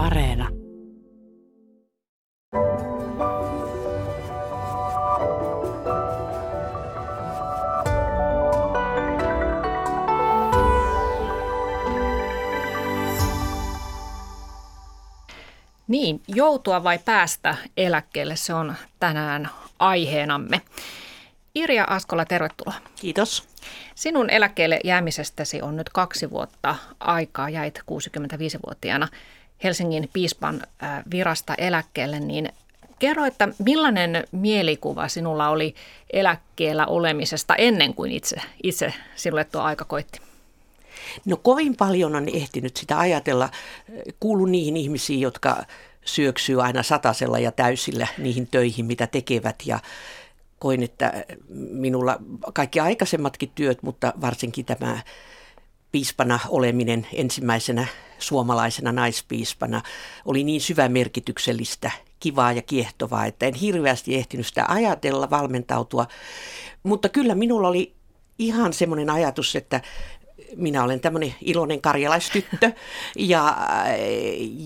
Areena. Niin, joutua vai päästä eläkkeelle, se on tänään aiheenamme. Irja Askola, tervetuloa. Kiitos. Sinun eläkkeelle jäämisestäsi on nyt kaksi vuotta aikaa, jäit 65-vuotiaana Helsingin piispan virasta eläkkeelle, niin kerro, että millainen mielikuva sinulla oli eläkkeellä olemisesta ennen kuin itse, itse sinulle tuo aika koitti? No kovin paljon on ehtinyt sitä ajatella. Kuulun niihin ihmisiin, jotka syöksyy aina satasella ja täysillä niihin töihin, mitä tekevät ja koin, että minulla kaikki aikaisemmatkin työt, mutta varsinkin tämä piispana oleminen ensimmäisenä suomalaisena naispiispana oli niin syvämerkityksellistä, kivaa ja kiehtovaa, että en hirveästi ehtinyt sitä ajatella, valmentautua. Mutta kyllä minulla oli ihan semmoinen ajatus, että minä olen tämmöinen iloinen karjalaistyttö ja,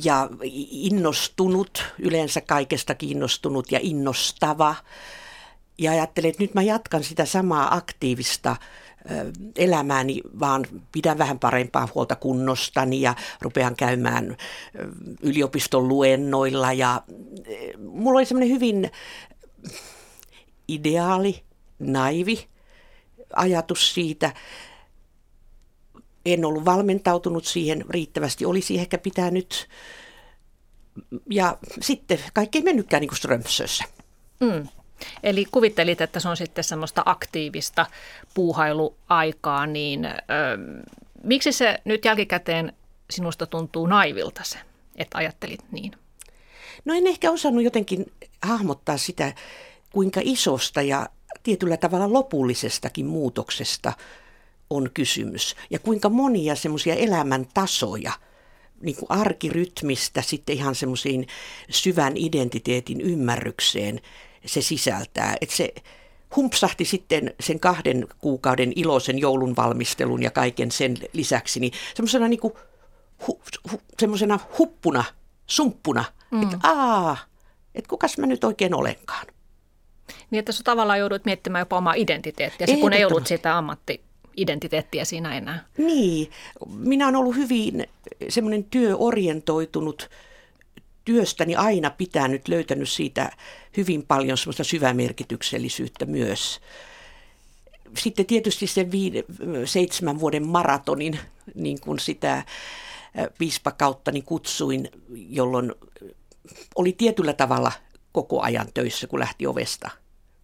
ja innostunut, yleensä kaikesta kiinnostunut ja innostava. Ja ajattelin, että nyt mä jatkan sitä samaa aktiivista elämääni, vaan pidän vähän parempaa huolta kunnostani ja rupean käymään yliopiston luennoilla. Ja mulla oli semmoinen hyvin ideaali, naivi ajatus siitä, en ollut valmentautunut siihen riittävästi, olisi ehkä pitänyt. Ja sitten kaikki ei mennytkään niin kuin Strömsössä. Mm. Eli kuvittelit, että se on sitten semmoista aktiivista puuhailuaikaa, niin ö, miksi se nyt jälkikäteen sinusta tuntuu naivilta se, että ajattelit niin? No en ehkä osannut jotenkin hahmottaa sitä, kuinka isosta ja tietyllä tavalla lopullisestakin muutoksesta – on kysymys ja kuinka monia semmoisia elämäntasoja, niin kuin arkirytmistä sitten ihan semmoisiin syvän identiteetin ymmärrykseen se sisältää. Että se humpsahti sitten sen kahden kuukauden iloisen joulun valmistelun ja kaiken sen lisäksi, niin semmoisena niin hu, hu, semmoisena huppuna, sumppuna, mm. että aa, että kukas mä nyt oikein olenkaan. Niin, että sä tavallaan joudut miettimään jopa omaa identiteettiä, kun ei ollut sitä ammatti identiteettiä siinä enää. Niin, minä olen ollut hyvin semmoinen työorientoitunut työstäni aina pitänyt, löytänyt siitä hyvin paljon semmoista syvämerkityksellisyyttä myös. Sitten tietysti sen viide, seitsemän vuoden maratonin, niin kuin sitä piispakautta niin kutsuin, jolloin oli tietyllä tavalla koko ajan töissä, kun lähti ovesta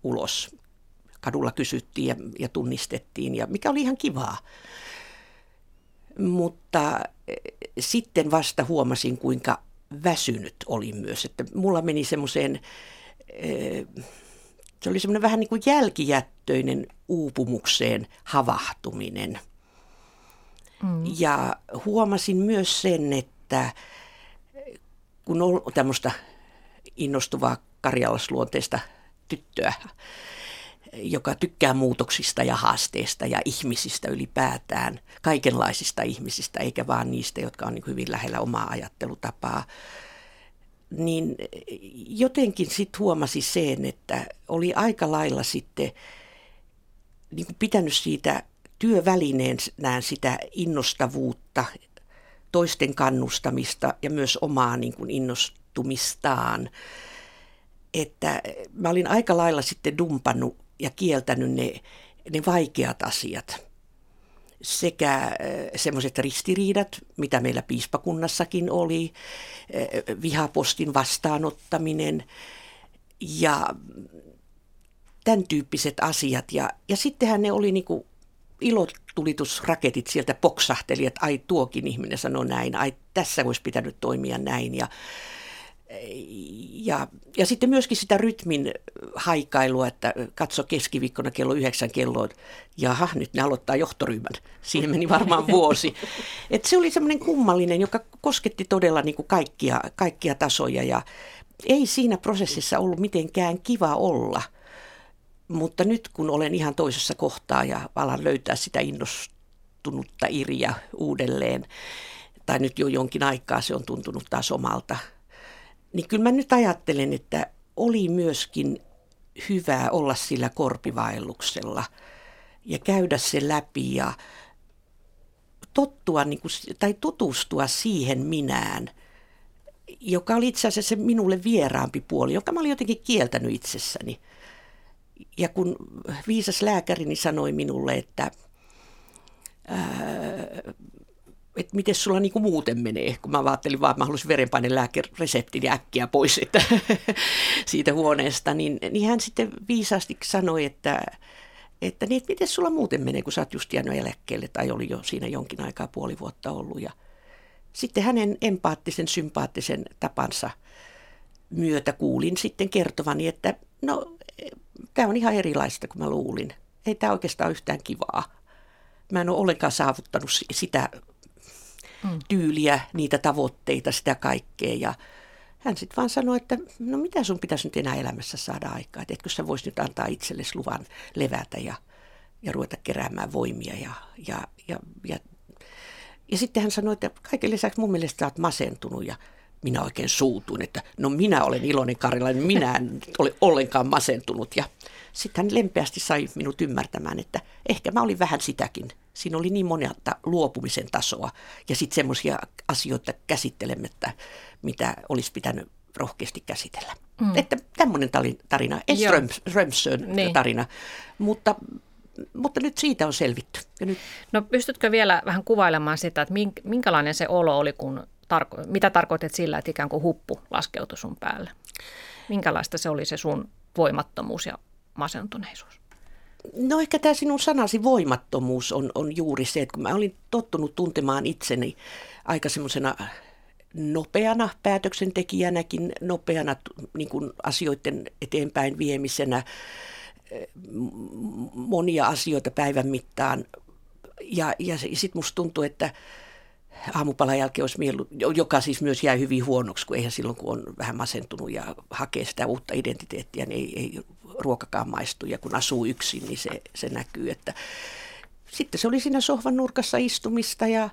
ulos kadulla kysyttiin ja, ja tunnistettiin, ja mikä oli ihan kivaa. Mutta sitten vasta huomasin, kuinka väsynyt oli myös. Että mulla meni semmoiseen, e, se oli semmoinen vähän niin kuin jälkijättöinen uupumukseen havahtuminen. Mm. Ja huomasin myös sen, että kun on tämmöistä innostuvaa karjalasluonteista tyttöä, joka tykkää muutoksista ja haasteista ja ihmisistä ylipäätään, kaikenlaisista ihmisistä, eikä vaan niistä, jotka on niin hyvin lähellä omaa ajattelutapaa. Niin jotenkin sitten huomasi sen, että oli aika lailla sitten niin kuin pitänyt siitä työvälineenään sitä innostavuutta, toisten kannustamista ja myös omaa niin kuin innostumistaan. Että mä olin aika lailla sitten dumpannut ja kieltänyt ne, ne vaikeat asiat sekä äh, semmoiset ristiriidat, mitä meillä piispakunnassakin oli, äh, vihapostin vastaanottaminen ja tämän tyyppiset asiat. Ja, ja sittenhän ne oli niinku ilotulitusraketit sieltä poksahteli, että ai tuokin ihminen sanoi näin, ai tässä olisi pitänyt toimia näin. Ja, ja, ja sitten myöskin sitä rytmin haikailua, että katso keskiviikkona kello yhdeksän kelloa, jaha, nyt ne aloittaa johtoryhmän. Siihen meni varmaan vuosi. Et se oli semmoinen kummallinen, joka kosketti todella niin kuin kaikkia, kaikkia tasoja ja ei siinä prosessissa ollut mitenkään kiva olla. Mutta nyt kun olen ihan toisessa kohtaa ja alan löytää sitä innostunutta Iriä uudelleen, tai nyt jo jonkin aikaa se on tuntunut taas omalta, niin kyllä mä nyt ajattelen, että oli myöskin hyvää olla sillä korpivaelluksella ja käydä se läpi ja tottua niin kuin, tai tutustua siihen minään, joka oli itse asiassa se minulle vieraampi puoli, joka mä olin jotenkin kieltänyt itsessäni. Ja kun viisas lääkärini sanoi minulle, että että miten sulla niin kuin muuten menee, kun mä ajattelin vaan, että mä haluaisin verenpainelääkereseptin äkkiä pois että, siitä huoneesta, niin, niin hän sitten viisaasti sanoi, että, että, niin, että miten sulla muuten menee, kun sä oot just jäänyt eläkkeelle tai oli jo siinä jonkin aikaa puoli vuotta ollut. Ja sitten hänen empaattisen, sympaattisen tapansa myötä kuulin sitten kertovani, että no tämä on ihan erilaista kuin mä luulin. Ei tämä oikeastaan yhtään kivaa mä en ole ollenkaan saavuttanut sitä mm. tyyliä, niitä tavoitteita, sitä kaikkea. Ja hän sitten vaan sanoi, että no mitä sun pitäisi nyt enää elämässä saada aikaa, että etkö sä voisi nyt antaa itsellesi luvan levätä ja, ja ruveta keräämään voimia. Ja, ja, ja, ja, ja sitten hän sanoi, että kaiken lisäksi mun mielestä sä oot masentunut ja minä oikein suutuin, että no minä olen iloinen Karilainen, minä en ole ollenkaan masentunut. Ja sitten hän lempeästi sai minut ymmärtämään, että ehkä mä olin vähän sitäkin. Siinä oli niin monelta luopumisen tasoa ja sitten semmoisia asioita käsittelemättä, mitä olisi pitänyt rohkeasti käsitellä. Mm. Että tämmöinen tarina, ei Strömsön niin. tarina, mutta mutta nyt siitä on selvitty. Ja nyt... No pystytkö vielä vähän kuvailemaan sitä, että minkälainen se olo oli, kun tarko- mitä tarkoitat sillä, että ikään kuin huppu laskeutui sun päälle? Minkälaista se oli se sun voimattomuus ja masentuneisuus? No ehkä tämä sinun sanasi voimattomuus on, on juuri se, että kun mä olin tottunut tuntemaan itseni aika semmoisena nopeana päätöksentekijänäkin, nopeana niin kuin asioiden eteenpäin viemisenä, monia asioita päivän mittaan. Ja, ja sitten musta tuntuu, että aamupalan jälkeen olisi miellu, joka siis myös jää hyvin huonoksi, kun eihän silloin, kun on vähän masentunut ja hakee sitä uutta identiteettiä, niin ei, ei ruokakaan maistu. Ja kun asuu yksin, niin se, se näkyy. Että sitten se oli siinä sohvan nurkassa istumista ja,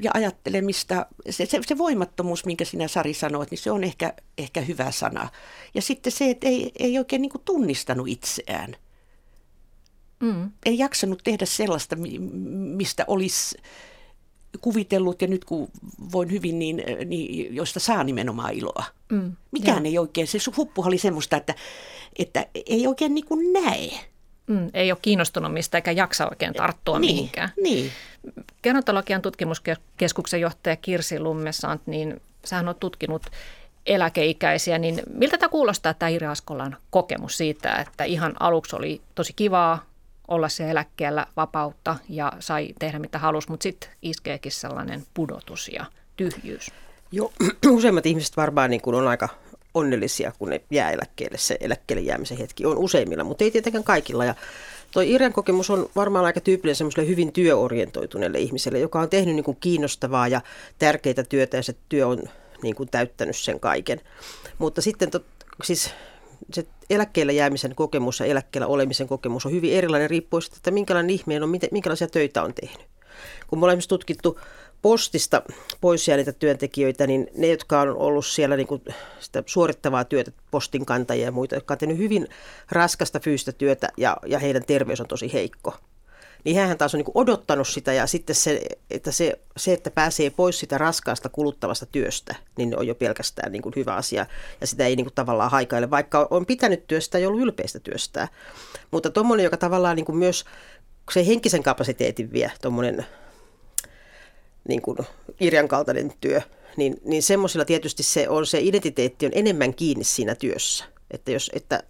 ja ajattelemista. Se, se, se voimattomuus, minkä sinä Sari sanoit, niin se on ehkä, ehkä hyvä sana. Ja sitten se, että ei, ei oikein niin tunnistanut itseään. Mm. Ei jaksanut tehdä sellaista, mistä olisi kuvitellut ja nyt kun voin hyvin, niin, niin joista saa nimenomaan iloa. Mm, Mikään joo. ei oikein, se huppuhan oli semmoista, että, että ei oikein niin kuin näe. Mm, ei ole kiinnostunut mistä eikä jaksa oikein tarttua niin, mihinkään. Niin. Gerontologian tutkimuskeskuksen johtaja Kirsi Lummesant, niin sähän on tutkinut eläkeikäisiä, niin miltä tämä kuulostaa tämä Iri Askolan kokemus siitä, että ihan aluksi oli tosi kivaa, olla se eläkkeellä vapautta ja sai tehdä mitä halusi, mutta sitten iskeekin sellainen pudotus ja tyhjyys. Joo, useimmat ihmiset varmaan niin kuin on aika onnellisia, kun ne jää eläkkeelle. Se eläkkeelle jäämisen hetki on useimmilla, mutta ei tietenkään kaikilla. Ja toi Irjan kokemus on varmaan aika tyypillinen semmoiselle hyvin työorientoituneelle ihmiselle, joka on tehnyt niin kiinnostavaa ja tärkeitä työtä ja se työ on niin täyttänyt sen kaiken. Mutta sitten tot, siis se eläkkeellä jäämisen kokemus ja eläkkeellä olemisen kokemus on hyvin erilainen riippuen siitä, että minkälainen ihminen on, minkälaisia töitä on tehnyt. Kun me olemme tutkittu postista pois jääneitä työntekijöitä, niin ne, jotka on ollut siellä niin kuin sitä suorittavaa työtä, postinkantajia ja muita, jotka on tehnyt hyvin raskasta fyysistä työtä ja, ja heidän terveys on tosi heikko, niin hän taas on niin odottanut sitä ja sitten se että, se, se, että pääsee pois sitä raskaasta kuluttavasta työstä, niin on jo pelkästään niin kuin hyvä asia ja sitä ei niin kuin tavallaan haikaile, vaikka on pitänyt työstä ja ollut ylpeistä työstää. Mutta tuommoinen, joka tavallaan niin kuin myös se henkisen kapasiteetin vie, tuommoinen niin kuin kirjan kaltainen työ, niin, niin semmoisilla tietysti se on se identiteetti on enemmän kiinni siinä työssä. Että jos, että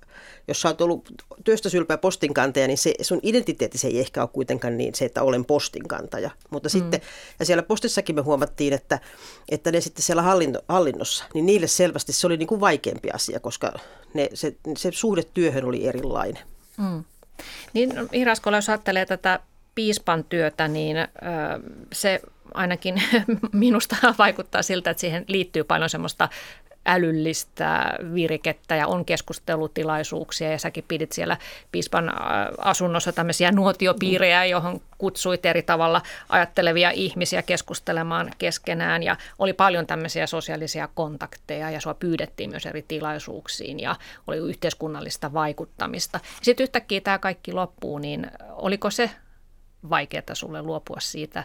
jos sä oot ollut työstä sylpeä postinkantaja, niin se, sun identiteetti se ei ehkä ole kuitenkaan niin se, että olen postinkantaja. Mutta mm. sitten, ja siellä postissakin me huomattiin, että, että ne sitten siellä hallinno, hallinnossa, niin niille selvästi se oli niin kuin vaikeampi asia, koska ne, se, se suhde työhön oli erilainen. Mm. Niin Iraskola, jos ajattelee tätä piispan työtä, niin ö, se ainakin minusta vaikuttaa siltä, että siihen liittyy paljon semmoista älyllistä virikettä ja on keskustelutilaisuuksia ja säkin pidit siellä piispan asunnossa tämmöisiä nuotiopiirejä, johon kutsuit eri tavalla ajattelevia ihmisiä keskustelemaan keskenään ja oli paljon tämmöisiä sosiaalisia kontakteja ja sua pyydettiin myös eri tilaisuuksiin ja oli yhteiskunnallista vaikuttamista. Sitten yhtäkkiä tämä kaikki loppuu, niin oliko se vaikeaa sulle luopua siitä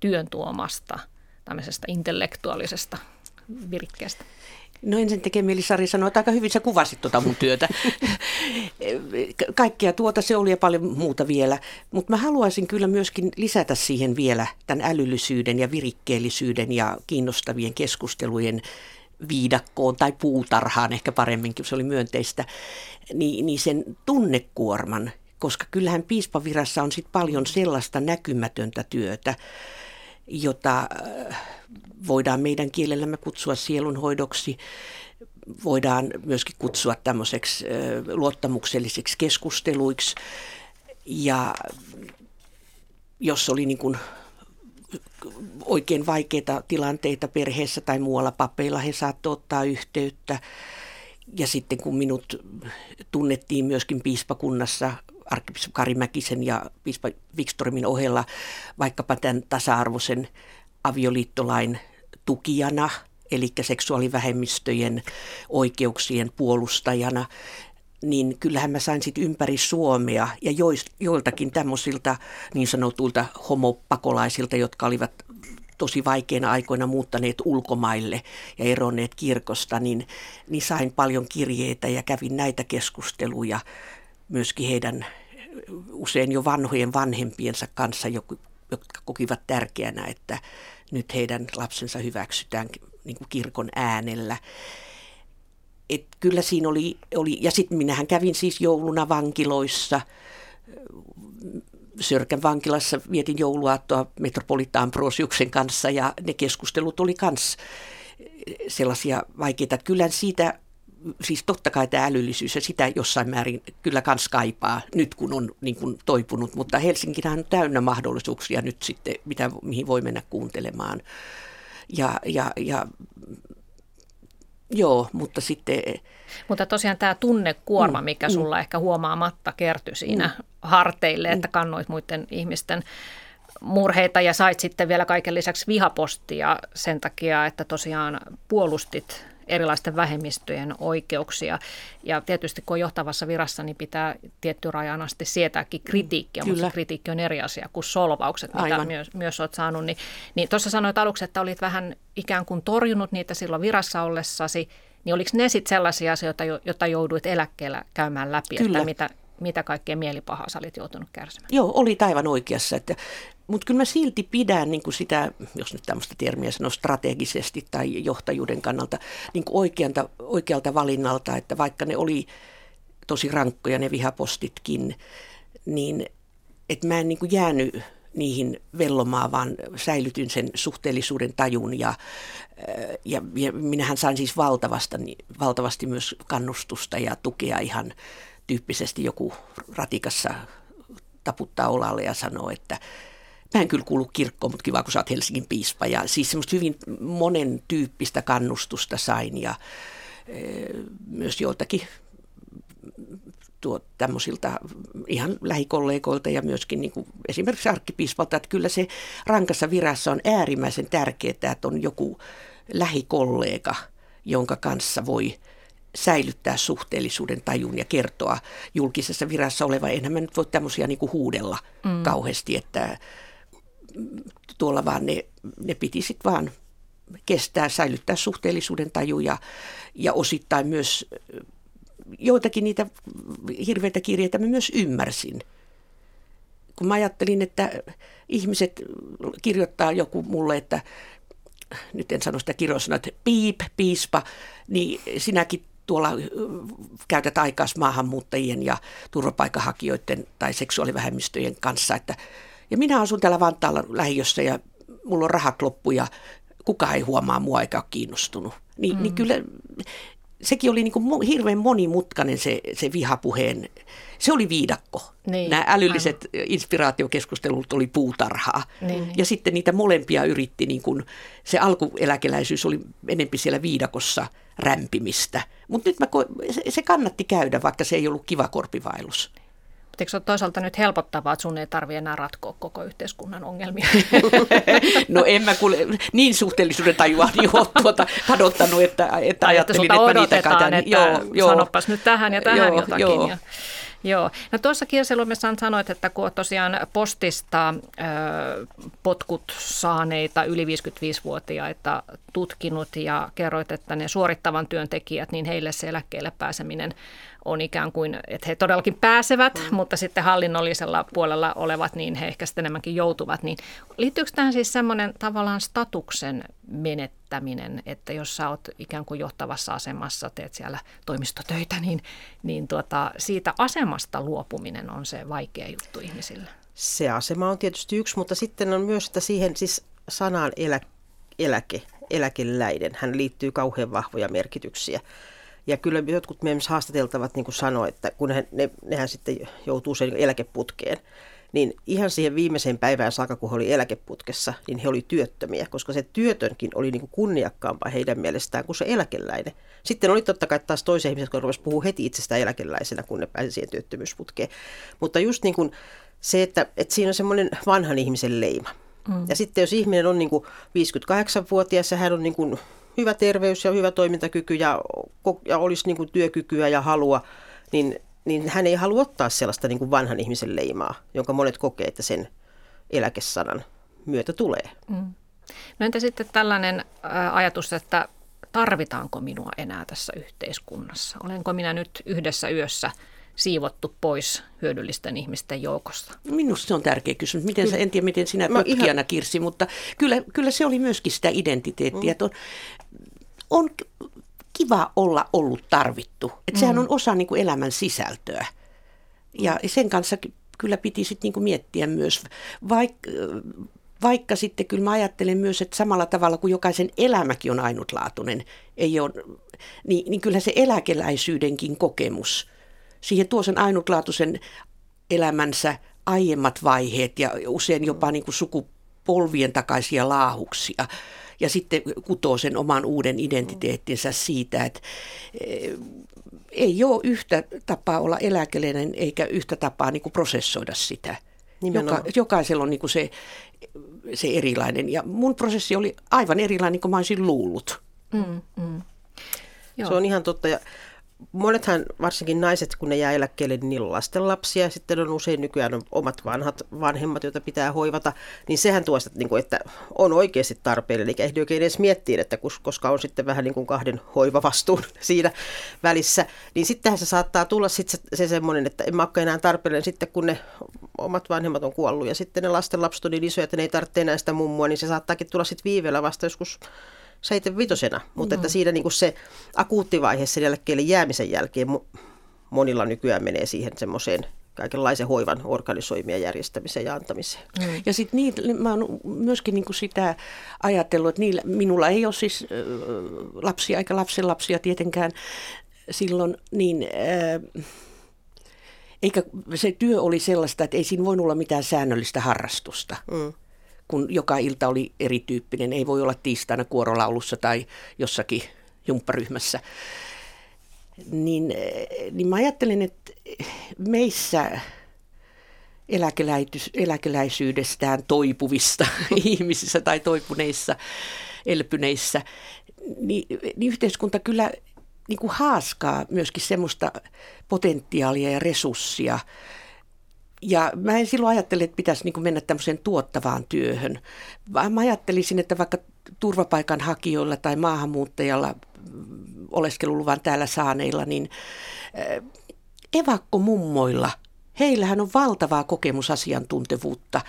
työn tuomasta tämmöisestä intellektuaalisesta virikkeestä? No ensin tekee mieli Sari sanoa, että aika hyvin sä kuvasit tuota mun työtä. Kaikkea tuota se oli ja paljon muuta vielä. Mutta mä haluaisin kyllä myöskin lisätä siihen vielä tämän älyllisyyden ja virikkeellisyyden ja kiinnostavien keskustelujen viidakkoon tai puutarhaan ehkä paremminkin, se oli myönteistä, niin, niin sen tunnekuorman, koska kyllähän piispavirassa on sit paljon sellaista näkymätöntä työtä, jota voidaan meidän kielellämme kutsua sielunhoidoksi, voidaan myöskin kutsua tämmöiseksi luottamuksellisiksi keskusteluiksi. Ja jos oli niin kuin oikein vaikeita tilanteita perheessä tai muualla papeilla, he saattoivat ottaa yhteyttä. Ja sitten kun minut tunnettiin myöskin piispakunnassa arkkipiispa Kari Mäkisen ja piispa Wikströmin ohella vaikkapa tämän tasa-arvoisen avioliittolain tukijana, eli seksuaalivähemmistöjen oikeuksien puolustajana, niin kyllähän mä sain sitten ympäri Suomea ja joiltakin tämmöisiltä niin sanotulta homopakolaisilta, jotka olivat tosi vaikeina aikoina muuttaneet ulkomaille ja eronneet kirkosta, niin, niin sain paljon kirjeitä ja kävin näitä keskusteluja myöskin heidän usein jo vanhojen vanhempiensa kanssa, jotka kokivat tärkeänä, että nyt heidän lapsensa hyväksytään niin kuin kirkon äänellä. Et kyllä siinä oli, oli ja sitten minähän kävin siis jouluna vankiloissa. Sörkän vankilassa vietin jouluaattoa Metropolita Ambrosiuksen kanssa ja ne keskustelut oli myös sellaisia vaikeita. Kyllä siitä siis totta kai tämä älyllisyys ja sitä jossain määrin kyllä kans kaipaa nyt kun on niin kuin toipunut, mutta Helsinkihän on täynnä mahdollisuuksia nyt sitten, mitä, mihin voi mennä kuuntelemaan. Ja, ja, ja joo, mutta sitten... Mutta tosiaan tämä tunnekuorma, mm, mikä mm, sulla mm. ehkä huomaamatta kertyi siinä mm, harteille, että mm. kannoit muiden ihmisten murheita ja sait sitten vielä kaiken lisäksi vihapostia sen takia, että tosiaan puolustit erilaisten vähemmistöjen oikeuksia. Ja tietysti kun on johtavassa virassa, niin pitää tietty rajan asti sietääkin kritiikkiä, Kyllä. mutta se kritiikki on eri asia kuin solvaukset, mitä Aivan. myös, myös olet saanut. Niin, niin tuossa sanoit aluksi, että olit vähän ikään kuin torjunut niitä silloin virassa ollessasi, niin oliko ne sitten sellaisia asioita, joita jouduit eläkkeellä käymään läpi, Kyllä. että mitä, mitä kaikkea mielipahaa sä olit joutunut kärsimään? Joo, oli aivan oikeassa. Että mutta kyllä mä silti pidän niin kuin sitä, jos nyt tämmöistä termiä sanoo strategisesti tai johtajuuden kannalta, niin kuin oikealta, oikealta valinnalta, että vaikka ne oli tosi rankkoja ne vihapostitkin, niin että mä en niin kuin jäänyt niihin vellomaan, vaan säilytyn sen suhteellisuuden tajun ja, ja, ja minähän sain siis valtavasta, valtavasti myös kannustusta ja tukea ihan tyyppisesti joku ratikassa taputtaa olalle ja sanoo, että Mä en kyllä kuulu kirkkoon, mutta kiva, kun sä oot Helsingin piispa. Ja siis semmoista hyvin monen tyyppistä kannustusta sain ja e, myös joiltakin tuo tämmöisiltä ihan lähikollegoilta ja myöskin niin kuin esimerkiksi arkkipiispalta, että kyllä se rankassa virassa on äärimmäisen tärkeää, että on joku lähikollega, jonka kanssa voi säilyttää suhteellisuuden tajun ja kertoa julkisessa virassa oleva. Enhän mä nyt voi tämmöisiä niin kuin huudella mm. kauheasti, että tuolla vaan ne, ne piti sitten vaan kestää, säilyttää suhteellisuuden taju ja, ja osittain myös joitakin niitä hirveitä kirjeitä mä myös ymmärsin. Kun mä ajattelin, että ihmiset kirjoittaa joku mulle, että nyt en sano sitä kirjoisena, että piip, piispa, niin sinäkin tuolla käytät aikaa maahanmuuttajien ja turvapaikanhakijoiden tai seksuaalivähemmistöjen kanssa, että ja minä asun täällä Vantaalla lähiössä ja mulla on rahat loppu ja kukaan ei huomaa mua eikä ole kiinnostunut. Ni, niin mm. niin kyllä sekin oli niin kuin hirveän monimutkainen se, se vihapuheen, se oli viidakko. Niin, Nämä älylliset aivan. inspiraatiokeskustelut oli puutarhaa. Niin, ja sitten niitä molempia yritti, niin kuin, se alkueläkeläisyys oli enempi siellä viidakossa rämpimistä. Mutta nyt mä, se, se kannatti käydä, vaikka se ei ollut kiva korpivailus. Eikö se ole toisaalta nyt helpottavaa, että sun ei tarvitse enää ratkoa koko yhteiskunnan ongelmia? no en mä kuule niin suhteellisuuden tajua niin ole tuota kadottanut, että, että ajattelin, että mä niitä. Että joo, joo. sanopas nyt tähän ja tähän joo, jotakin. Joo. Ja, Joo. No tuossa kirjallisuudessa sanoit, että kun tosiaan postista ö, potkut saaneita yli 55-vuotiaita tutkinut ja kerroit, että ne suorittavan työntekijät, niin heille se eläkkeelle pääseminen on ikään kuin, että he todellakin pääsevät, mm. mutta sitten hallinnollisella puolella olevat, niin he ehkä sitten enemmänkin joutuvat. Niin liittyykö tähän siis semmoinen tavallaan statuksen menettäminen, että jos sä oot ikään kuin johtavassa asemassa, teet siellä toimistotöitä, niin, niin tuota, siitä asemasta luopuminen on se vaikea juttu ihmisille. Se asema on tietysti yksi, mutta sitten on myös, että siihen siis sanaan elä, eläke, eläkeläinen, hän liittyy kauhean vahvoja merkityksiä. Ja kyllä jotkut meidän haastateltavat niin sanoivat, että kun he, ne, nehän sitten joutuu sen eläkeputkeen, niin ihan siihen viimeiseen päivään saakka, kun he oli eläkeputkessa, niin he oli työttömiä, koska se työtönkin oli niin kuin kunniakkaampaa heidän mielestään kuin se eläkeläinen. Sitten oli totta kai taas toisia ihmisiä, jotka rupesivat puhua heti itsestä eläkeläisenä, kun ne pääsivät siihen työttömyysputkeen. Mutta just niin kuin se, että, että siinä on semmoinen vanhan ihmisen leima. Mm. Ja sitten jos ihminen on niin kuin 58-vuotias ja hän on niin kuin hyvä terveys ja hyvä toimintakyky ja, ja olisi niin kuin työkykyä ja halua, niin, niin hän ei halua ottaa sellaista niin kuin vanhan ihmisen leimaa, jonka monet kokee, että sen eläkesanan myötä tulee. Mm. No entä sitten tällainen ajatus, että tarvitaanko minua enää tässä yhteiskunnassa? Olenko minä nyt yhdessä yössä – siivottu pois hyödyllisten ihmisten joukosta? Minusta se on tärkeä kysymys. Miten sä, en tiedä, miten sinä no, tutkijana, ihan... Kirsi, mutta kyllä, kyllä se oli myöskin sitä identiteettiä. Mm. On, on kiva olla ollut tarvittu. Et mm. Sehän on osa niin kuin elämän sisältöä. Ja sen kanssa kyllä piti sitten niin miettiä myös, vaikka, vaikka sitten kyllä mä ajattelen myös, että samalla tavalla kuin jokaisen elämäkin on ainutlaatuinen, ei ole, niin, niin kyllä se eläkeläisyydenkin kokemus – siihen tuo sen ainutlaatuisen elämänsä aiemmat vaiheet ja usein jopa niin kuin sukupolvien takaisia laahuksia. Ja sitten kutoo sen oman uuden identiteettinsä siitä, että eh, ei ole yhtä tapaa olla eläkeläinen eikä yhtä tapaa niin kuin prosessoida sitä. Joka, jokaisella on niin kuin se, se erilainen. Ja mun prosessi oli aivan erilainen kuin mä olisin luullut. Mm, mm. Se on ihan totta. Ja monethan, varsinkin naiset, kun ne jää eläkkeelle, niin niillä on lastenlapsia. Sitten on usein nykyään on omat vanhat vanhemmat, joita pitää hoivata. Niin sehän tuo sitä, niin kuin, että on oikeasti tarpeellinen. Eikä ehdi oikein edes miettiä, että koska on sitten vähän niin kuin kahden hoivavastuun siinä välissä. Niin sittenhän se saattaa tulla sitten se, se semmoinen, että en mä enää tarpeellinen sitten, kun ne omat vanhemmat on kuollut. Ja sitten ne lastenlapset on niin isoja, että ne ei tarvitse enää sitä mummua. Niin se saattaakin tulla sitten viiveellä vasta joskus vitosena, mutta mm. että siinä niin kuin se akuuttivaihe sen eläkkeelle jäämisen jälkeen monilla nykyään menee siihen semmoiseen kaikenlaisen hoivan organisoimia järjestämiseen ja antamiseen. Mm. Ja sitten niin, mä oon myöskin niin kuin sitä ajatellut, että niillä, minulla ei ole siis äh, lapsia eikä lapsenlapsia tietenkään silloin, niin äh, eikä se työ oli sellaista, että ei siinä voinut olla mitään säännöllistä harrastusta. Mm kun joka ilta oli erityyppinen. Ei voi olla tiistaina kuorolaulussa tai jossakin jumpparyhmässä. Niin, niin mä ajattelen, että meissä eläkeläisyydestään toipuvista ihmisissä tai toipuneissa, elpyneissä, niin, niin yhteiskunta kyllä niin kuin haaskaa myöskin semmoista potentiaalia ja resurssia, ja mä en silloin ajattele, että pitäisi niin mennä tämmöiseen tuottavaan työhön, vaan mä ajattelisin, että vaikka turvapaikanhakijoilla tai maahanmuuttajalla oleskeluluvan täällä saaneilla, niin eh, evakkomummoilla, heillähän on valtavaa kokemusasiantuntevuutta.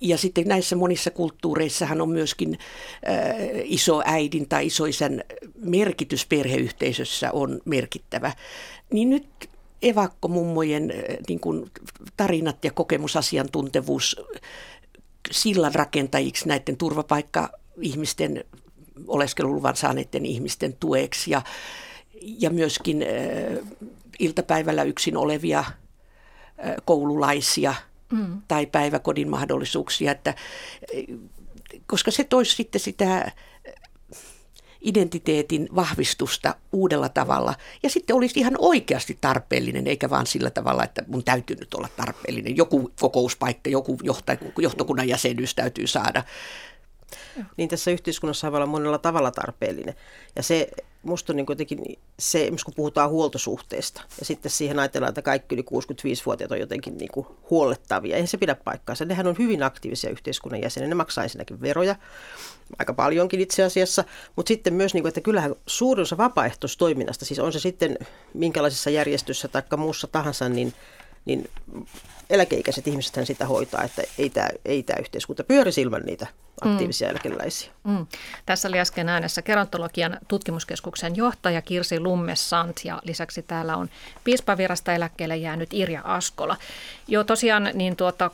Ja sitten näissä monissa kulttuureissahan on myöskin äh, iso äidin tai isoisän merkitys perheyhteisössä on merkittävä. Niin nyt evakkomummojen äh, niin kuin, tarinat ja kokemusasiantuntevuus sillan rakentajiksi näiden turvapaikka-ihmisten, oleskeluluvan saaneiden ihmisten tueksi. Ja, ja myöskin iltapäivällä yksin olevia koululaisia mm. tai päiväkodin mahdollisuuksia, että, koska se toisi sitten sitä identiteetin vahvistusta uudella tavalla. Ja sitten olisi ihan oikeasti tarpeellinen, eikä vaan sillä tavalla, että mun täytyy nyt olla tarpeellinen. Joku kokouspaikka, joku johtokunnan jäsenyys täytyy saada. Niin tässä yhteiskunnassa voi olla monella tavalla tarpeellinen. Ja se musta on niin kuitenkin se, kun puhutaan huoltosuhteesta ja sitten siihen ajatellaan, että kaikki yli 65-vuotiaat on jotenkin niin kuin huollettavia. Eihän se pidä paikkaansa. Nehän on hyvin aktiivisia yhteiskunnan jäseniä. Ne maksaa ensinnäkin veroja, aika paljonkin itse asiassa, mutta sitten myös, niin kuin, että kyllähän suurin osa vapaaehtoistoiminnasta, siis on se sitten minkälaisessa järjestössä tai muussa tahansa, niin niin eläkeikäiset ihmiset sitä hoitaa, että ei tämä, ei tämä yhteiskunta pyöri ilman niitä aktiivisia mm. eläkeläisiä. Mm. Tässä oli äsken äänessä gerontologian tutkimuskeskuksen johtaja Kirsi Lummesant ja lisäksi täällä on piispavirasta eläkkeelle jäänyt Irja Askola. Jo tosiaan niin tuota,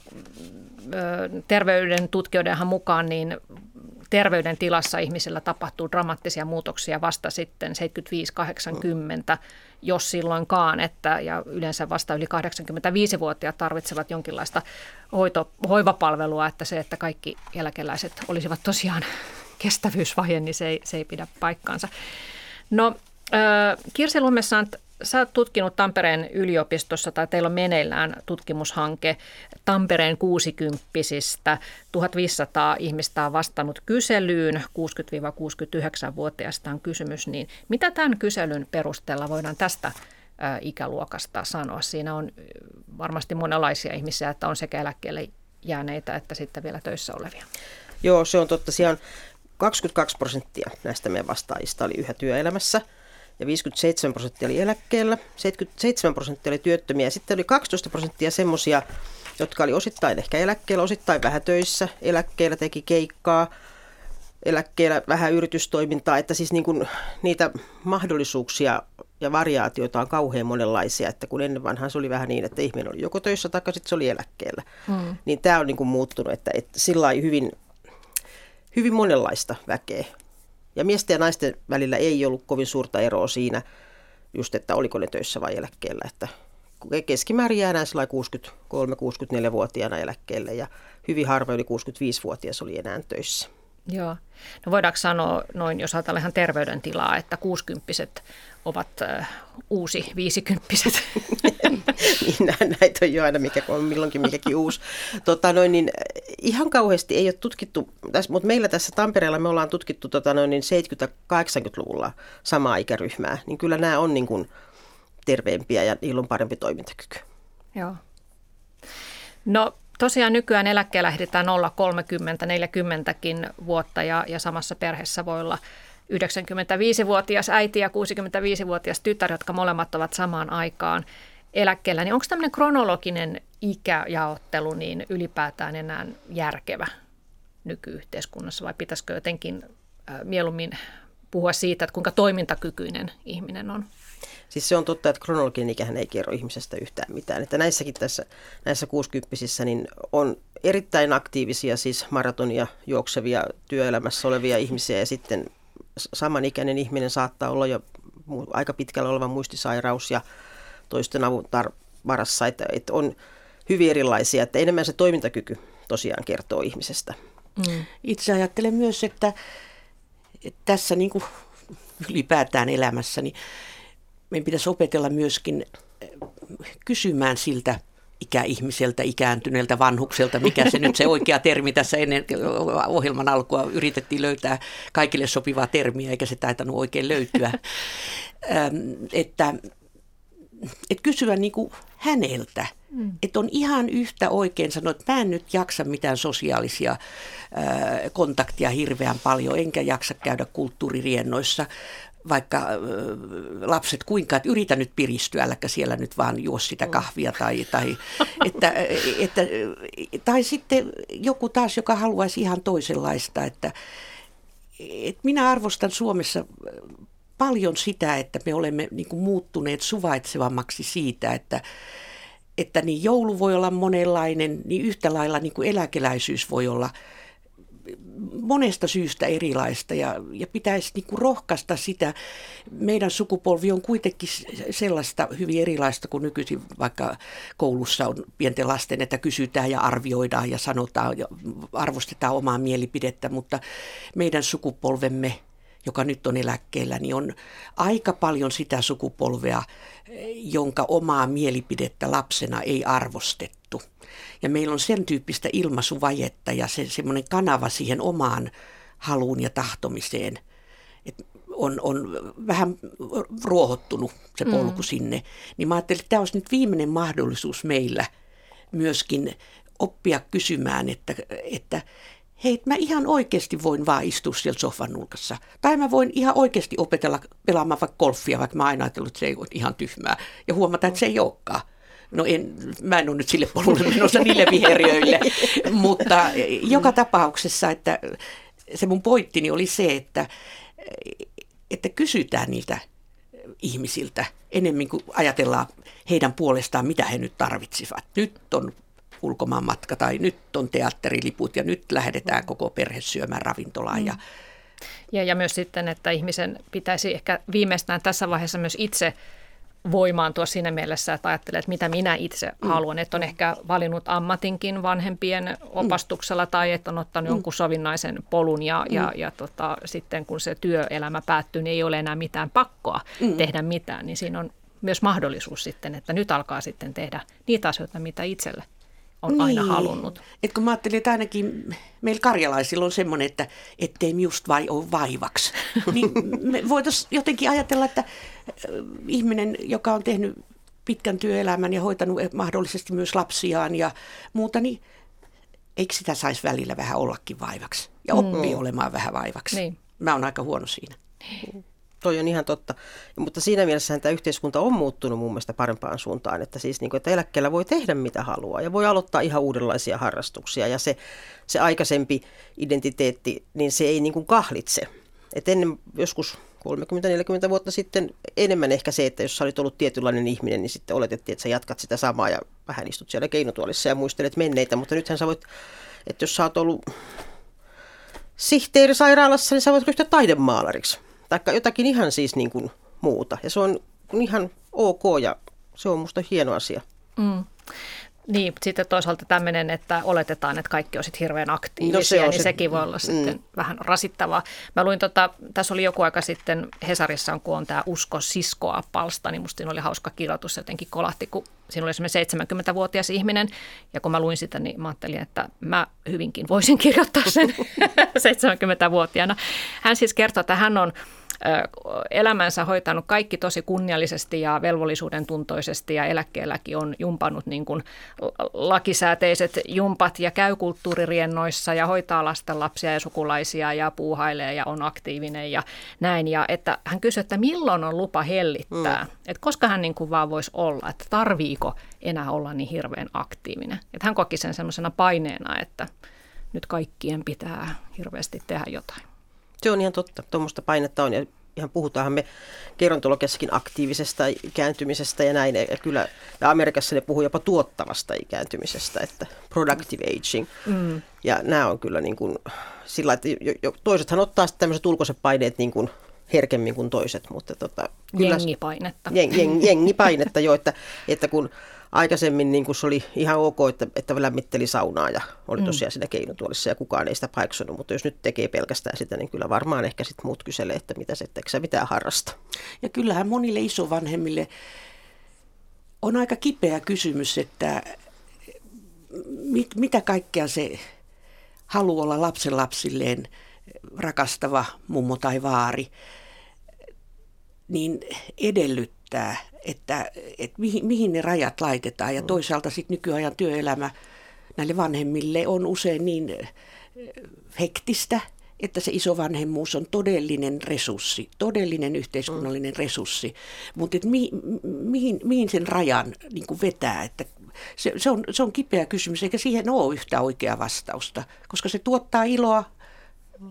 terveyden tutkijoidenhan mukaan niin terveydentilassa ihmisillä tapahtuu dramaattisia muutoksia vasta sitten 75-80, jos silloinkaan, että, ja yleensä vasta yli 85-vuotiaat tarvitsevat jonkinlaista hoito, hoivapalvelua, että se, että kaikki eläkeläiset olisivat tosiaan kestävyysvaje, niin se ei, se ei pidä paikkaansa. No, Kirsi Lummessant, Sä oot tutkinut Tampereen yliopistossa, tai teillä on meneillään tutkimushanke Tampereen 60 1500 ihmistä on vastannut kyselyyn, 60-69-vuotiaista on kysymys. Niin mitä tämän kyselyn perusteella voidaan tästä ikäluokasta sanoa? Siinä on varmasti monenlaisia ihmisiä, että on sekä eläkkeelle jääneitä että sitten vielä töissä olevia. Joo, se on totta. Siellä on 22 prosenttia näistä meidän vastaajista oli yhä työelämässä – ja 57 prosenttia oli eläkkeellä, 77 prosenttia oli työttömiä ja sitten oli 12 prosenttia semmoisia, jotka oli osittain ehkä eläkkeellä, osittain vähän töissä, eläkkeellä teki keikkaa, eläkkeellä vähän yritystoimintaa, että siis niin kuin niitä mahdollisuuksia ja variaatioita on kauhean monenlaisia, että kun ennen vanhaan se oli vähän niin, että ihminen oli joko töissä tai sitten se oli eläkkeellä. Mm. Niin tämä on niin kuin muuttunut, että, että sillä hyvin, hyvin monenlaista väkeä ja miesten ja naisten välillä ei ollut kovin suurta eroa siinä, just että oliko ne töissä vai eläkkeellä. Että keskimäärin jää näin 63-64-vuotiaana eläkkeelle ja hyvin harva yli 65-vuotias oli enää töissä. Joo. No voidaanko sanoa noin, jos ajatellaan ihan terveydentilaa, että 60 ovat äh, uusi viisikymppiset? niin, näitä on jo aina, mikä on milloinkin mikäkin uusi. Tota, noin, niin, ihan kauheasti ei ole tutkittu, tässä, mutta meillä tässä Tampereella me ollaan tutkittu tota, noin, niin 70-80-luvulla samaa ikäryhmää, niin kyllä nämä on niin kuin, terveempiä ja niillä on parempi toimintakyky. Joo. No tosiaan nykyään eläkkeellä ehditään olla 30, 40kin vuotta ja, ja samassa perheessä voi olla 95-vuotias äiti ja 65-vuotias tytär, jotka molemmat ovat samaan aikaan eläkkeellä. Niin onko tämmöinen kronologinen ikäjaottelu niin ylipäätään enää järkevä nykyyhteiskunnassa vai pitäisikö jotenkin mieluummin puhua siitä, että kuinka toimintakykyinen ihminen on? Siis se on totta, että kronologinen ikähän ei kerro ihmisestä yhtään mitään. Että näissäkin tässä, näissä 60 niin on erittäin aktiivisia, siis maratonia juoksevia työelämässä olevia ihmisiä ja sitten samanikäinen ihminen saattaa olla jo aika pitkällä oleva muistisairaus ja toisten avun tar- varassa, että, että on hyvin erilaisia, että enemmän se toimintakyky tosiaan kertoo ihmisestä. Mm. Itse ajattelen myös, että, että tässä niin kuin ylipäätään elämässä, niin meidän pitäisi opetella myöskin eh, kysymään siltä ikäihmiseltä, ikääntyneeltä vanhukselta, mikä se nyt se oikea termi tässä ennen ohjelman alkua yritettiin löytää kaikille sopivaa termiä, eikä se taitanut oikein löytyä. että, että kysyä niin kuin häneltä, mm. että on ihan yhtä oikein sanoa, että mä en nyt jaksa mitään sosiaalisia kontaktia hirveän paljon, enkä jaksa käydä kulttuuririennoissa, vaikka lapset kuinka, että yritä nyt piristyä, äläkä siellä nyt vaan juo sitä mm. kahvia tai, tai, että, että, tai sitten joku taas, joka haluaisi ihan toisenlaista, että, että minä arvostan Suomessa paljon sitä, että me olemme niin kuin muuttuneet suvaitsevammaksi siitä, että, että niin joulu voi olla monenlainen, niin yhtä lailla niin kuin eläkeläisyys voi olla monesta syystä erilaista ja, ja pitäisi niin kuin rohkaista sitä. Meidän sukupolvi on kuitenkin sellaista hyvin erilaista kuin nykyisin vaikka koulussa on pienten lasten, että kysytään ja arvioidaan ja sanotaan ja arvostetaan omaa mielipidettä, mutta meidän sukupolvemme joka nyt on eläkkeellä, niin on aika paljon sitä sukupolvea, jonka omaa mielipidettä lapsena ei arvostettu. Ja meillä on sen tyyppistä ilmaisuvajetta ja se semmoinen kanava siihen omaan haluun ja tahtomiseen, että on, on vähän ruohottunut se mm. polku mm. sinne. Niin mä ajattelin, että tämä olisi nyt viimeinen mahdollisuus meillä myöskin oppia kysymään, että, että hei, mä ihan oikeasti voin vaan istua siellä sofan nurkassa. Tai mä voin ihan oikeasti opetella pelaamaan vaikka golfia, vaikka mä aina ajatellut, että se ei ole ihan tyhmää. Ja huomata, että se ei olekaan. No en, mä en ole nyt sille polulle menossa niille viheriöille, mutta joka tapauksessa, että se mun pointtini oli se, että, että kysytään niiltä ihmisiltä enemmän kuin ajatellaan heidän puolestaan, mitä he nyt tarvitsivat. Nyt on ulkomaanmatka tai nyt on teatteriliput ja nyt lähdetään koko perhe syömään ravintolaan. Mm. Ja, ja, ja myös sitten, että ihmisen pitäisi ehkä viimeistään tässä vaiheessa myös itse voimaantua siinä mielessä, että ajattelee, että mitä minä itse mm. haluan. Että on ehkä valinnut ammatinkin vanhempien mm. opastuksella tai että on ottanut mm. jonkun sovinnaisen polun ja, mm. ja, ja tota, sitten kun se työelämä päättyy, niin ei ole enää mitään pakkoa mm. tehdä mitään. Niin siinä on myös mahdollisuus sitten, että nyt alkaa sitten tehdä niitä asioita, mitä itselle on niin. aina halunnut. Et kun mä ajattelin, että ainakin meillä karjalaisilla on semmoinen, että ettei just vai ole vaivaksi. niin me voitaisiin jotenkin ajatella, että ihminen, joka on tehnyt pitkän työelämän ja hoitanut mahdollisesti myös lapsiaan ja muuta, niin eikö sitä saisi välillä vähän ollakin vaivaksi ja oppii mm. olemaan vähän vaivaksi. Niin. Mä oon aika huono siinä. Niin toi on ihan totta. Mutta siinä mielessä tämä yhteiskunta on muuttunut mun mielestä parempaan suuntaan, että siis niin kuin, että eläkkeellä voi tehdä mitä haluaa ja voi aloittaa ihan uudenlaisia harrastuksia ja se, se aikaisempi identiteetti, niin se ei niin kuin kahlitse. Et ennen joskus 30-40 vuotta sitten enemmän ehkä se, että jos sä olit ollut tietynlainen ihminen, niin sitten oletettiin, että sä jatkat sitä samaa ja vähän istut siellä keinotuolissa ja muistelet menneitä, mutta nythän sä voit, että jos sä oot ollut sihteerisairaalassa, niin sä voit ryhtyä taidemaalariksi tai jotakin ihan siis niin kuin muuta. Ja se on ihan ok ja se on musta hieno asia. Mm. Niin, sitten toisaalta tämmöinen, että oletetaan, että kaikki olisivat hirveän aktiivisia, no se niin se, sekin voi olla mm. sitten vähän rasittavaa. Mä luin, tota, tässä oli joku aika sitten Hesarissa, kun on tämä Usko siskoa palsta, niin musta siinä oli hauska kirjoitus, jotenkin kolahti, kun siinä oli semmoinen 70-vuotias ihminen, ja kun mä luin sitä, niin mä ajattelin, että mä hyvinkin voisin kirjoittaa sen 70-vuotiaana. Hän siis kertoo, että hän on elämänsä hoitanut kaikki tosi kunniallisesti ja velvollisuuden tuntoisesti ja eläkkeelläkin on jumpannut niin kuin lakisääteiset jumpat ja käy kulttuuririennoissa ja hoitaa lasten lapsia ja sukulaisia ja puuhailee ja on aktiivinen ja näin. Ja että hän kysyi, että milloin on lupa hellittää, mm. että koska hän niin kuin vaan voisi olla, että tarviiko enää olla niin hirveän aktiivinen. Että hän koki sen semmoisena paineena, että nyt kaikkien pitää hirveästi tehdä jotain. Se on ihan totta. Tuommoista painetta on ja ihan puhutaanhan me gerontologiassakin aktiivisesta ikääntymisestä ja näin. Ja kyllä ja Amerikassa ne puhuu jopa tuottavasta ikääntymisestä, että productive aging. Mm. Ja nämä on kyllä niin kuin sillä että jo, jo, toisethan ottaa sitten tämmöiset ulkoiset paineet niin kuin herkemmin kuin toiset, mutta tota, kyllä, jengipainetta. Jeng, jeng, jengipainetta jo, että, että kun aikaisemmin niin kuin se oli ihan ok, että, että lämmitteli saunaa ja oli mm. tosiaan siinä keinotuolissa ja kukaan ei sitä paiksunut, mutta jos nyt tekee pelkästään sitä, niin kyllä varmaan ehkä sitten muut kyselee, että mitä se, etteikö sä mitään harrasta. Ja kyllähän monille isovanhemmille on aika kipeä kysymys, että mit, mitä kaikkea se haluaa olla lapsen lapsilleen rakastava mummo tai vaari, niin edellyttää, että, että mihin, mihin ne rajat laitetaan. Ja mm. toisaalta sitten nykyajan työelämä näille vanhemmille on usein niin hektistä, että se isovanhemmuus on todellinen resurssi, todellinen yhteiskunnallinen mm. resurssi. Mutta mi, mihin, mihin sen rajan niin kuin vetää, että se, se, on, se on kipeä kysymys, eikä siihen ole yhtä oikeaa vastausta, koska se tuottaa iloa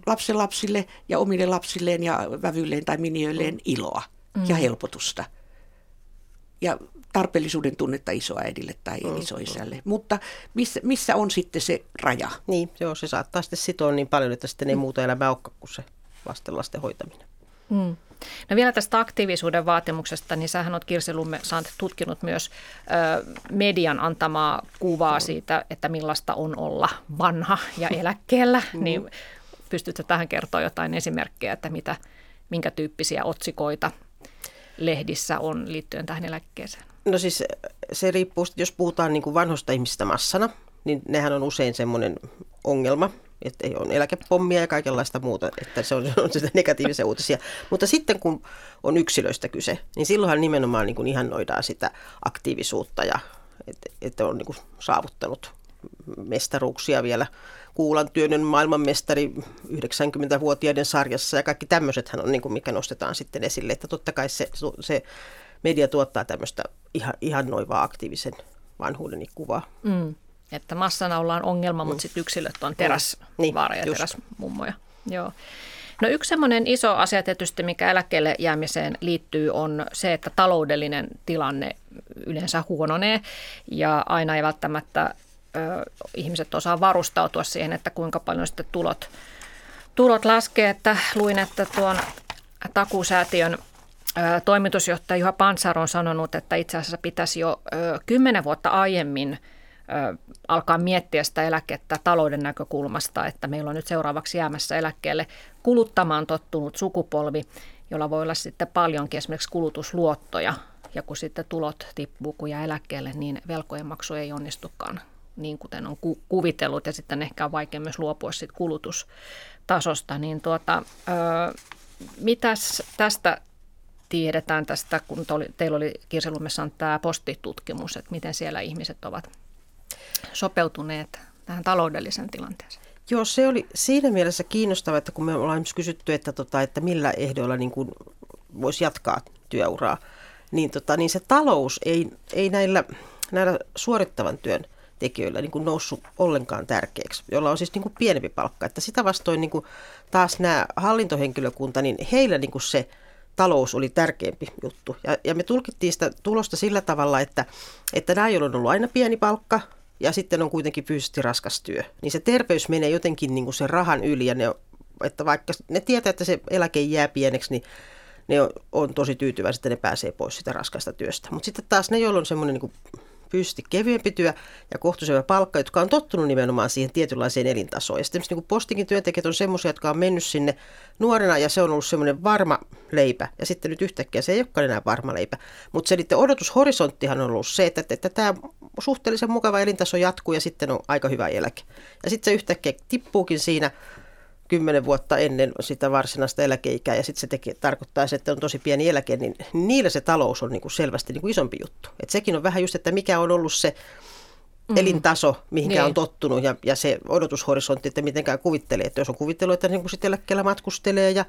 lapsen lapsille ja omille lapsilleen ja vävyilleen tai miniöilleen mm. iloa mm. ja helpotusta. Ja tarpeellisuuden tunnetta isoäidille tai mm, isoisälle. Mm. Mutta missä, missä on sitten se raja? Niin, joo, se saattaa sitten sitoa niin paljon, että sitten ei mm. muuta elämää olekaan kuin se lasten hoitaminen. Mm. No vielä tästä aktiivisuuden vaatimuksesta, niin sähän olet Kirsi Lumme saanut tutkinut myös ö, median antamaa kuvaa siitä, että millaista on olla vanha ja eläkkeellä. Mm. Niin pystytkö tähän kertoa jotain esimerkkejä, että mitä, minkä tyyppisiä otsikoita lehdissä on liittyen tähän eläkkeeseen? No siis se riippuu, jos puhutaan niin kuin vanhoista ihmisistä massana, niin nehän on usein semmoinen ongelma, että on eläkepommia ja kaikenlaista muuta, että se on, on sitä negatiivisia uutisia. Mutta sitten kun on yksilöistä kyse, niin silloinhan nimenomaan niin kuin ihannoidaan sitä aktiivisuutta ja että, että on niin kuin saavuttanut mestaruuksia vielä Kuulan työnnön maailmanmestari 90-vuotiaiden sarjassa ja kaikki tämmöisethän on niin kuin mikä nostetaan sitten esille, että totta kai se, se media tuottaa tämmöistä ihan, ihannoivaa aktiivisen vanhuuden kuvaa. Mm. Että massana ollaan ongelma, mm. mutta sitten yksilöt on teräsvaara niin, ja teräsmummoja. Joo. No yksi semmoinen iso asia tietysti, mikä eläkkeelle jäämiseen liittyy, on se, että taloudellinen tilanne yleensä huononee ja aina ei välttämättä ihmiset osaa varustautua siihen, että kuinka paljon sitten tulot, tulot laskee. Että luin, että tuon takuusäätiön toimitusjohtaja Juha Pansar on sanonut, että itse asiassa pitäisi jo kymmenen vuotta aiemmin alkaa miettiä sitä eläkettä talouden näkökulmasta, että meillä on nyt seuraavaksi jäämässä eläkkeelle kuluttamaan tottunut sukupolvi, jolla voi olla sitten paljonkin esimerkiksi kulutusluottoja. Ja kun sitten tulot tippuu kun jää eläkkeelle, niin velkojen maksu ei onnistukaan niin kuten on ku- kuvitellut ja sitten ehkä on vaikea myös luopua siitä kulutustasosta. Niin tuota, ö, mitäs tästä tiedetään tästä, kun teillä oli Kirselummessa tämä postitutkimus, että miten siellä ihmiset ovat sopeutuneet tähän taloudelliseen tilanteeseen? Joo, se oli siinä mielessä kiinnostavaa, että kun me ollaan kysytty, että, tota, että millä ehdoilla niin kuin voisi jatkaa työuraa, niin, tota, niin se talous ei, ei näillä, näillä suorittavan työn tekijöillä niin kuin noussut ollenkaan tärkeäksi, jolla on siis niin kuin pienempi palkka. Että sitä vastoin niin kuin taas nämä hallintohenkilökunta, niin heillä niin kuin se talous oli tärkeämpi juttu. Ja, ja me tulkittiin sitä tulosta sillä tavalla, että, että nämä, joilla on ollut aina pieni palkka, ja sitten on kuitenkin fyysisesti raskas työ, niin se terveys menee jotenkin niin kuin sen rahan yli, ja ne, että vaikka ne tietää, että se eläke jää pieneksi, niin ne on, on tosi tyytyväisiä, että ne pääsee pois sitä raskasta työstä. Mutta sitten taas ne, joilla on semmoinen niin fyysisesti kevyempi työ ja kohtuullisella palkka, jotka on tottunut nimenomaan siihen tietynlaiseen elintasoon. Ja sitten niin kuin postikin työntekijät on semmoisia, jotka on mennyt sinne nuorena ja se on ollut semmoinen varma leipä. Ja sitten nyt yhtäkkiä se ei olekaan enää varma leipä. Mutta se niiden odotushorisonttihan on ollut se, että, että, että tämä suhteellisen mukava elintaso jatkuu ja sitten on aika hyvä eläke. Ja sitten se yhtäkkiä tippuukin siinä kymmenen vuotta ennen sitä varsinaista eläkeikää ja sitten se teki, tarkoittaa se, että on tosi pieni eläke, niin niillä se talous on niin kuin selvästi niin kuin isompi juttu. Et sekin on vähän just, että mikä on ollut se mm. elintaso, mihinkä niin. on tottunut ja, ja se odotushorisontti, että mitenkään kuvittelee. Että jos on kuvitellut, että niin kuin sit eläkkeellä matkustelee ja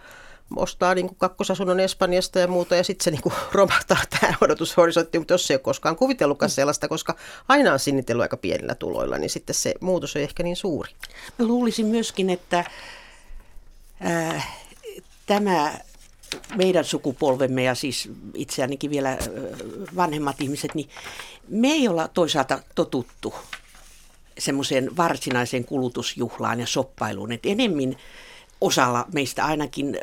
ostaa niin kuin kakkosasunnon Espanjasta ja muuta ja sitten se niin kuin romahtaa tämä odotushorisontti, mutta jos se ei ole koskaan kuvitellutkaan mm. sellaista, koska aina on sinnitellyt aika pienillä tuloilla, niin sitten se muutos on ehkä niin suuri. Mä luulisin myöskin, että tämä meidän sukupolvemme ja siis itseänikin vielä vanhemmat ihmiset, niin me ei olla toisaalta totuttu semmoiseen varsinaiseen kulutusjuhlaan ja soppailuun, että enemmän osalla meistä ainakin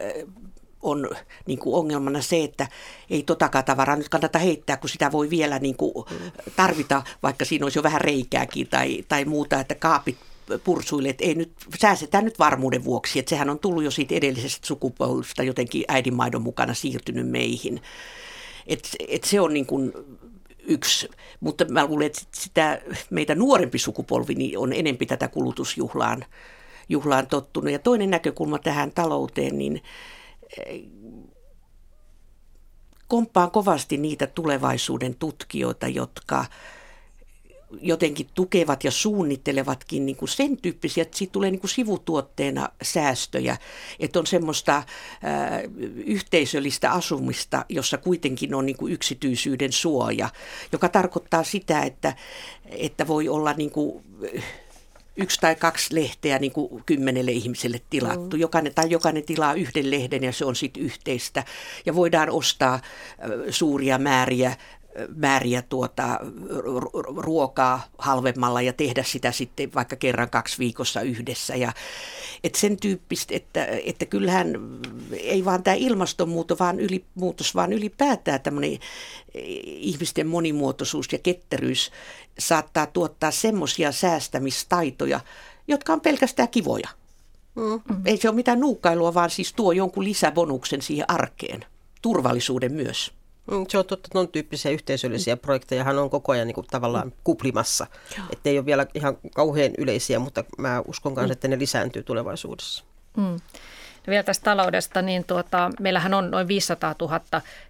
on niin kuin ongelmana se, että ei totakaan tavaraa nyt kannata heittää, kun sitä voi vielä niin kuin tarvita, vaikka siinä olisi jo vähän reikääkin tai, tai muuta, että kaapit pursuille, että ei nyt, säästetään nyt varmuuden vuoksi, että sehän on tullut jo siitä edellisestä sukupolvesta jotenkin äidinmaidon mukana siirtynyt meihin. Et, et se on niin kuin yksi, mutta mä luulen, että sitä meitä nuorempi sukupolvi niin on enempi tätä kulutusjuhlaan juhlaan tottunut. Ja toinen näkökulma tähän talouteen, niin eh, komppaan kovasti niitä tulevaisuuden tutkijoita, jotka jotenkin tukevat ja suunnittelevatkin niin kuin sen tyyppisiä, että siitä tulee niin kuin sivutuotteena säästöjä, että on semmoista ää, yhteisöllistä asumista, jossa kuitenkin on niin kuin yksityisyyden suoja, joka tarkoittaa sitä, että, että voi olla niin kuin, yksi tai kaksi lehteä niin kuin kymmenelle ihmiselle tilattu. Jokainen, tai jokainen tilaa yhden lehden ja se on sitten yhteistä. Ja voidaan ostaa suuria määriä määriä tuota, ruokaa halvemmalla ja tehdä sitä sitten vaikka kerran kaksi viikossa yhdessä. Ja, et sen tyyppistä, että, että kyllähän ei vaan tämä ilmastonmuutos, vaan, yli, muutos, vaan ylipäätään tämmöinen ihmisten monimuotoisuus ja ketteryys saattaa tuottaa semmoisia säästämistaitoja, jotka on pelkästään kivoja. Mm. Ei se ole mitään nuukkailua, vaan siis tuo jonkun lisäbonuksen siihen arkeen. Turvallisuuden myös. Mm, se on totta, että tyyppisiä yhteisöllisiä projekteja on koko ajan niin kuin, tavallaan mm. kuplimassa. Että ei ole vielä ihan kauhean yleisiä, mutta mä uskon myös, mm. että ne lisääntyy tulevaisuudessa. Mm. No vielä tästä taloudesta, niin tuota, meillähän on noin 500 000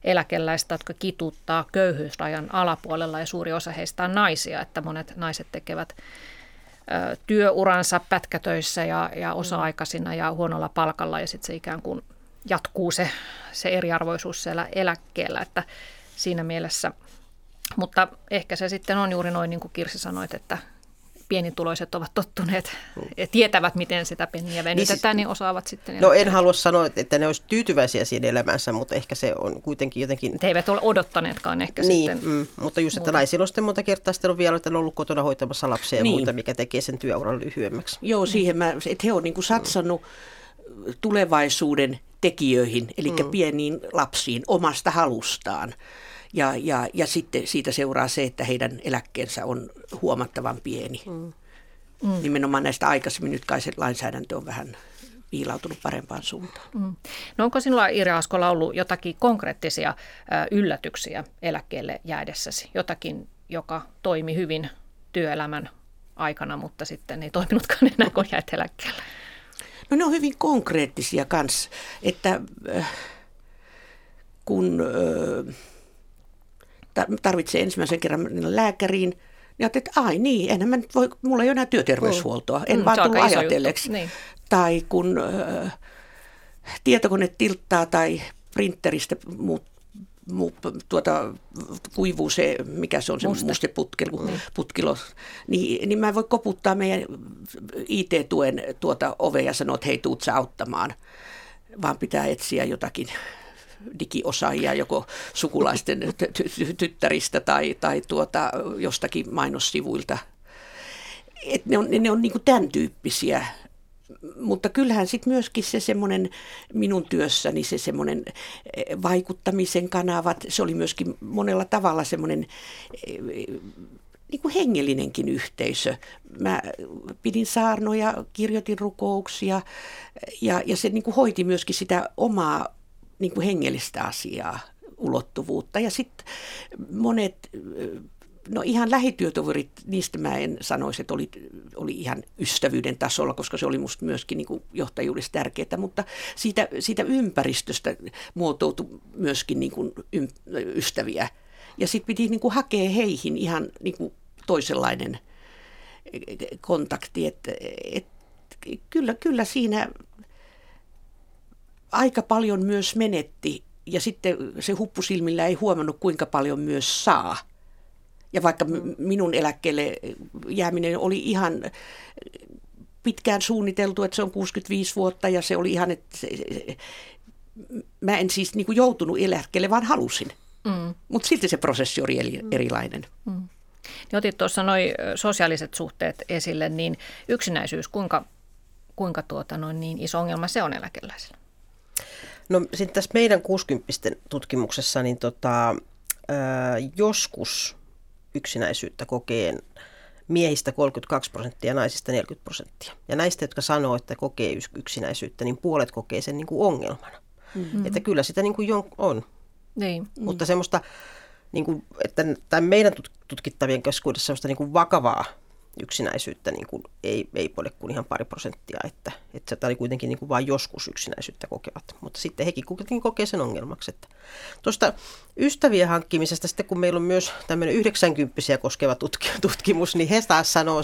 eläkeläistä, jotka kituttaa köyhyysrajan alapuolella ja suuri osa heistä on naisia, että monet naiset tekevät ö, työuransa pätkätöissä ja, ja osa-aikaisina ja huonolla palkalla ja sitten se ikään kuin jatkuu se, se eriarvoisuus siellä eläkkeellä, että siinä mielessä. Mutta ehkä se sitten on juuri noin niin kuin Kirsi sanoit, että pienituloiset ovat tottuneet ja tietävät, miten sitä penniä venytetään, niin, niin osaavat sitten. No en halua sanoa, että ne olisivat tyytyväisiä siinä elämänsä, mutta ehkä se on kuitenkin jotenkin... Te eivät ole odottaneetkaan ehkä niin, sitten. Mm, mutta just, että naisilla on sitten monta kertaa sitten on vielä että on ollut kotona hoitamassa lapsia ja niin. muuta, mikä tekee sen työuran lyhyemmäksi. Joo, siihen mä, että he on niin kuin satsannut mm. tulevaisuuden tekijöihin, eli mm. pieniin lapsiin omasta halustaan. Ja, ja, ja sitten siitä seuraa se, että heidän eläkkeensä on huomattavan pieni. Mm. Mm. Nimenomaan näistä aikaisemmin nyt kai se lainsäädäntö on vähän viilautunut parempaan suuntaan. Mm. No onko sinulla Ira Askola ollut jotakin konkreettisia yllätyksiä eläkkeelle jäädessäsi? Jotakin, joka toimi hyvin työelämän aikana, mutta sitten ei toiminutkaan enää, kun jäit eläkkeelle? No ne on hyvin konkreettisia kanssa, että äh, kun äh, tarvitsee ensimmäisen kerran lääkäriin, niin että ai niin, enhän mä nyt voi, mulla ei ole enää työterveyshuoltoa, en mm, vaan tullut ajatelleeksi. Niin. Tai kun äh, tietokone tilttaa tai printeristä muut, mu, tuota, kuivuu se, mikä se on se Muste. musteputkilo, mm. putkilo, niin, niin mä en voi koputtaa meidän IT-tuen tuota ovea ja sanoa, että hei, tuut sä auttamaan, vaan pitää etsiä jotakin digiosaajia joko sukulaisten tyttäristä tai, tai tuota, jostakin mainossivuilta. Et ne on, ne on niin tämän tyyppisiä mutta kyllähän sitten myöskin se semmoinen minun työssäni se semmoinen eh, vaikuttamisen kanavat, se oli myöskin monella tavalla semmoinen eh, niin kuin hengellinenkin yhteisö. Mä pidin saarnoja, kirjoitin rukouksia ja, ja se niin kuin hoiti myöskin sitä omaa niin kuin hengellistä asiaa, ulottuvuutta. Ja sitten monet No ihan lähityötoverit, niistä mä en sanoisi, että oli, oli ihan ystävyyden tasolla, koska se oli musta myöskin niin kuin johtajuudessa tärkeää, mutta siitä, siitä ympäristöstä muotoutui myöskin niin kuin ystäviä. Ja sitten piti niin kuin hakea heihin ihan niin kuin toisenlainen kontakti, että et, kyllä, kyllä siinä aika paljon myös menetti ja sitten se huppusilmillä ei huomannut, kuinka paljon myös saa – ja vaikka minun eläkkeelle jääminen oli ihan pitkään suunniteltu, että se on 65 vuotta ja se oli ihan, että se, mä en siis niin kuin joutunut eläkkeelle, vaan halusin. Mm. Mutta silti se prosessi oli eri, mm. erilainen. Mm. Niin otit tuossa noin sosiaaliset suhteet esille, niin yksinäisyys, kuinka, kuinka tuota noin niin iso ongelma se on eläkeläisillä? No sitten tässä meidän 60 tutkimuksessa, niin tota, ää, joskus yksinäisyyttä kokeen miehistä 32 prosenttia ja naisista 40 prosenttia. Ja näistä, jotka sanoo, että kokee yksinäisyyttä, niin puolet kokee sen niin kuin ongelmana. Mm-hmm. Että kyllä sitä niin kuin on. Niin. Mutta semmoista, niin kuin, että tämän meidän tutkittavien keskuudessa semmoista niin kuin vakavaa yksinäisyyttä niin kuin ei, ei ole kuin ihan pari prosenttia, että, että se oli kuitenkin niin kuin vain joskus yksinäisyyttä kokevat, mutta sitten hekin kuitenkin kokee sen ongelmaksi. Että tuosta ystävien hankkimisesta sitten, kun meillä on myös tämmöinen 90 koskeva tutkimus, niin he taas sanoo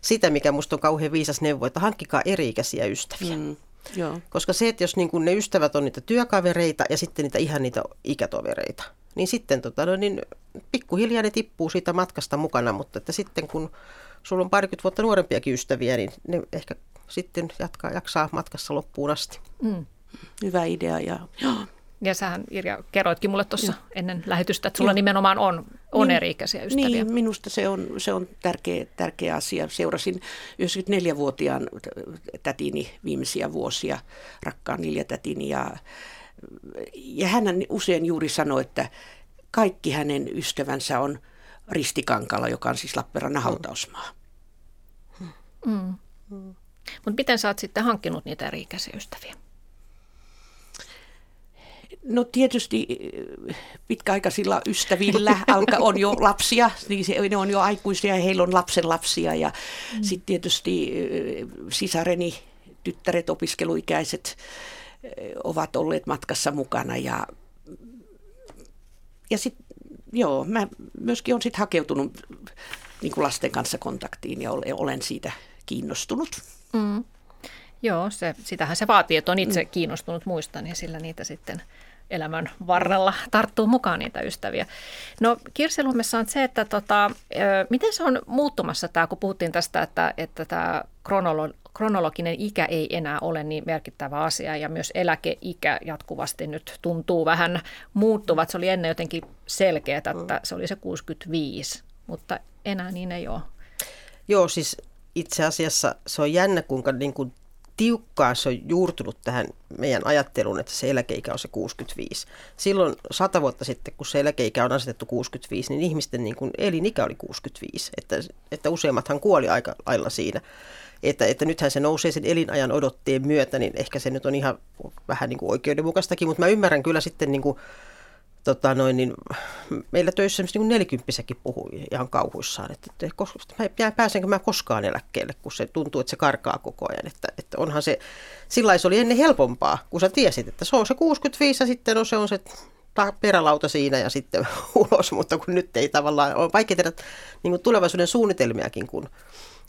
sitä, mikä minusta on kauhean viisas neuvo, että hankkikaa eri-ikäisiä ystäviä. Mm. Joo. Koska se, että jos niin kuin ne ystävät on niitä työkavereita ja sitten niitä ihan niitä ikätovereita, niin sitten tota, no, niin pikkuhiljaa ne tippuu siitä matkasta mukana, mutta että sitten kun sulla on parikymmentä vuotta nuorempiakin ystäviä, niin ne ehkä sitten jatkaa, jaksaa matkassa loppuun asti. Mm. Hyvä idea. Ja, ja sähän Irja kerroitkin mulle tuossa ennen lähetystä, että sulla Joo. nimenomaan on on niin, eri-ikäisiä ystäviä. Niin, minusta se on, se on tärkeä, tärkeä asia. Seurasin 94-vuotiaan tätini viimeisiä vuosia, rakkaan Ilja-tätini, ja, ja hän usein juuri sanoi, että kaikki hänen ystävänsä on Ristikankala, joka on siis Lappeenrannan hautausmaa. Mm. Mm. Mutta miten sä oot sitten hankkinut niitä eri-ikäisiä ystäviä? No tietysti eh, pitkäaikaisilla ystävillä alka, on jo lapsia, niin se, ne on jo aikuisia ja heillä on lapsen lapsia. Ja mm. sitten tietysti eh, sisareni, tyttäret, opiskeluikäiset eh, ovat olleet matkassa mukana. Ja, ja sitten joo, mä myöskin olen sitten hakeutunut niin kuin lasten kanssa kontaktiin ja olen siitä kiinnostunut. Mm. Joo, se, sitähän se vaatii, että on itse mm. kiinnostunut muista, niin sillä niitä sitten elämän varrella tarttuu mukaan niitä ystäviä. No Kirsi Lummessa on se, että tota, miten se on muuttumassa tämä, kun puhuttiin tästä, että, että tämä kronolo, kronologinen ikä ei enää ole niin merkittävä asia ja myös eläkeikä jatkuvasti nyt tuntuu vähän muuttuvat. Se oli ennen jotenkin selkeää, että mm. se oli se 65, mutta enää niin ei ole. Joo, siis itse asiassa se on jännä, kuinka niin kuin tiukkaan se on juurtunut tähän meidän ajatteluun, että se eläkeikä on se 65. Silloin sata vuotta sitten, kun se eläkeikä on asetettu 65, niin ihmisten niin kuin elinikä oli 65. Että, että useimmathan kuoli aika lailla siinä. Että, että nythän se nousee sen elinajan odotteen myötä, niin ehkä se nyt on ihan vähän niin kuin oikeudenmukaistakin, mutta mä ymmärrän kyllä sitten niin kuin tota noin, niin meillä töissä niin nelikymppisäkin puhui ihan kauhuissaan, että, että koska, mä pääsenkö mä koskaan eläkkeelle, kun se tuntuu, että se karkaa koko ajan. Että, että onhan se, sillä se oli ennen helpompaa, kun sä tiesit, että se on se 65 ja sitten on se on se perälauta siinä ja sitten ulos, mutta kun nyt ei tavallaan, on vaikea tehdä niin tulevaisuuden suunnitelmiakin, kun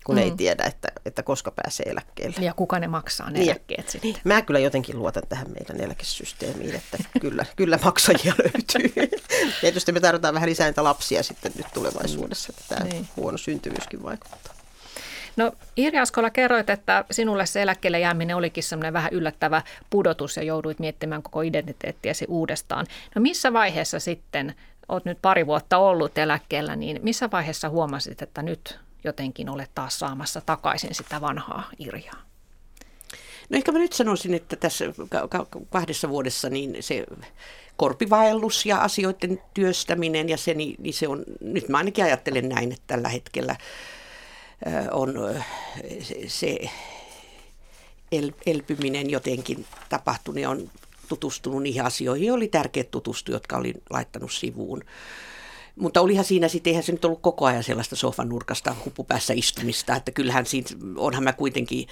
kun mm. ei tiedä, että, että koska pääsee eläkkeelle. Ja kuka ne maksaa ne niin. eläkkeet sitten. Mä kyllä jotenkin luotan tähän meidän eläkesysteemiin, että kyllä, kyllä maksajia löytyy. Tietysti me tarvitaan vähän lisää niitä lapsia sitten nyt tulevaisuudessa, että tämä niin. huono syntyvyyskin vaikuttaa. No Irja Askola kerroit, että sinulle se eläkkeelle jääminen olikin semmoinen vähän yllättävä pudotus ja jouduit miettimään koko identiteettiäsi uudestaan. No missä vaiheessa sitten, olet nyt pari vuotta ollut eläkkeellä, niin missä vaiheessa huomasit, että nyt jotenkin ole taas saamassa takaisin sitä vanhaa Irjaa? No ehkä mä nyt sanoisin, että tässä kahdessa vuodessa niin se korpivaellus ja asioiden työstäminen ja se, niin, niin se on, nyt mä ainakin ajattelen näin, että tällä hetkellä on se elpyminen jotenkin tapahtunut ja on tutustunut niihin asioihin, oli tärkeää tutustua, jotka olin laittanut sivuun. Mutta olihan siinä sitten, eihän se nyt ollut koko ajan sellaista sofan nurkasta huppupäässä istumista, että kyllähän siinä, onhan mä kuitenkin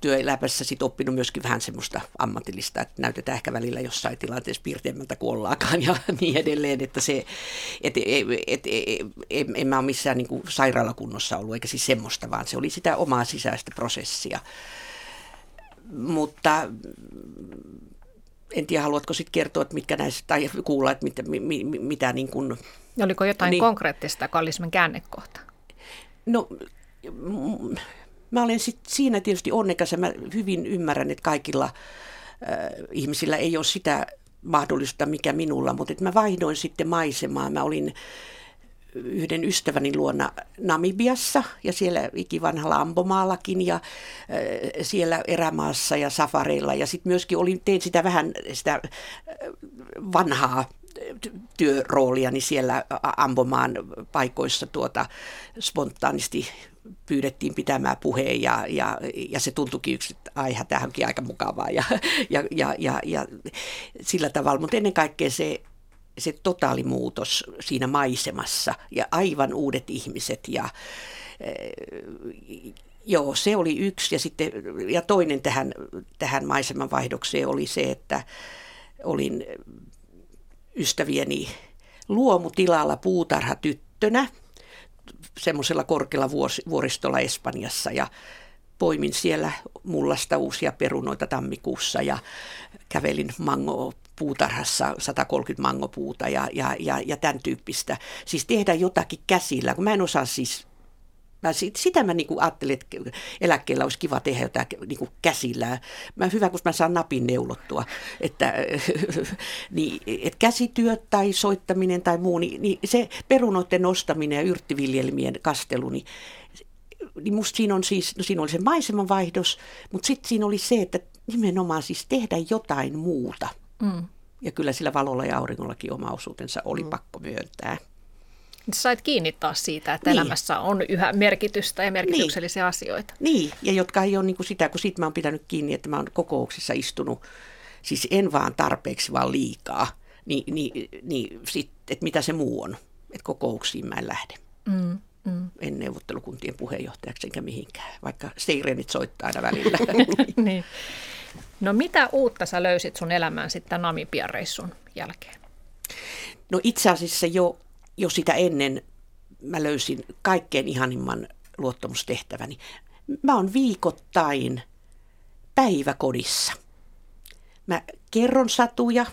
työelämässä sit oppinut myöskin vähän semmoista ammatillista, että näytetään ehkä välillä jossain tilanteessa piirteemmältä kuin ollaakaan ja niin edelleen, että se, et, et, et, et, et, en mä ole missään niin kuin sairaalakunnossa ollut, eikä siis semmoista, vaan se oli sitä omaa sisäistä prosessia. Mutta en tiedä, haluatko sitten kertoa, että mitkä näissä, tai kuulla, että mitä, mi, mi, mitä niin kuin... Oliko jotain niin, konkreettista, olisi käännekohta? No, mä olen sit siinä tietysti onnekas ja mä hyvin ymmärrän, että kaikilla äh, ihmisillä ei ole sitä mahdollista, mikä minulla, mutta että mä vaihdoin sitten maisemaa. Mä olin yhden ystäväni luona Namibiassa ja siellä ikivanhalla Ambomaallakin ja äh, siellä erämaassa ja safareilla. Ja sitten myöskin olin, tein sitä vähän sitä äh, vanhaa työrooliani siellä Ambomaan paikoissa tuota spontaanisti pyydettiin pitämään puheen ja, ja, ja se tuntuikin yksi, että aiha, tämä onkin aika mukavaa ja, ja, ja, ja, ja sillä tavalla. Mutta ennen kaikkea se, se totaalimuutos siinä maisemassa ja aivan uudet ihmiset ja eh, Joo, se oli yksi. Ja, sitten, ja toinen tähän, tähän maisemanvaihdokseen oli se, että olin ystävieni luomutilalla puutarhatyttönä semmoisella korkealla vuoristolla Espanjassa. Ja poimin siellä mullasta uusia perunoita tammikuussa ja kävelin mango puutarhassa 130 mangopuuta ja, ja, ja, ja tämän tyyppistä. Siis tehdä jotakin käsillä, kun mä en osaa siis Mä sit, sitä mä niinku ajattelin, että eläkkeellä olisi kiva tehdä jotain niinku käsillä. Mä hyvä, kun mä saan napin neulottua. Että, niin, et käsityöt tai soittaminen tai muu, niin, niin se perunoiden nostaminen ja yrttiviljelmien kastelu, niin niin musta siinä on siis, no siinä oli se maisemanvaihdos, mutta sitten siinä oli se, että nimenomaan siis tehdä jotain muuta. Mm. Ja kyllä sillä valolla ja auringollakin oma osuutensa oli mm. pakko myöntää. Sait kiinni taas siitä, että niin. elämässä on yhä merkitystä ja merkityksellisiä niin. asioita. Niin, ja jotka ei ole niin kuin sitä, kun siitä mä oon pitänyt kiinni, että mä oon kokouksissa istunut, siis en vaan tarpeeksi, vaan liikaa, niin, niin, niin sit, että mitä se muu on, että kokouksiin mä en lähde. Mm. Mm. En neuvottelukuntien puheenjohtajaksi enkä mihinkään, vaikka seirenit soittaa aina välillä. niin. No mitä uutta sä löysit sun elämään sitten Namibian reissun jälkeen? No itse asiassa jo, jo sitä ennen mä löysin kaikkein ihanimman luottamustehtäväni. Mä oon viikoittain päiväkodissa. Mä kerron satuja,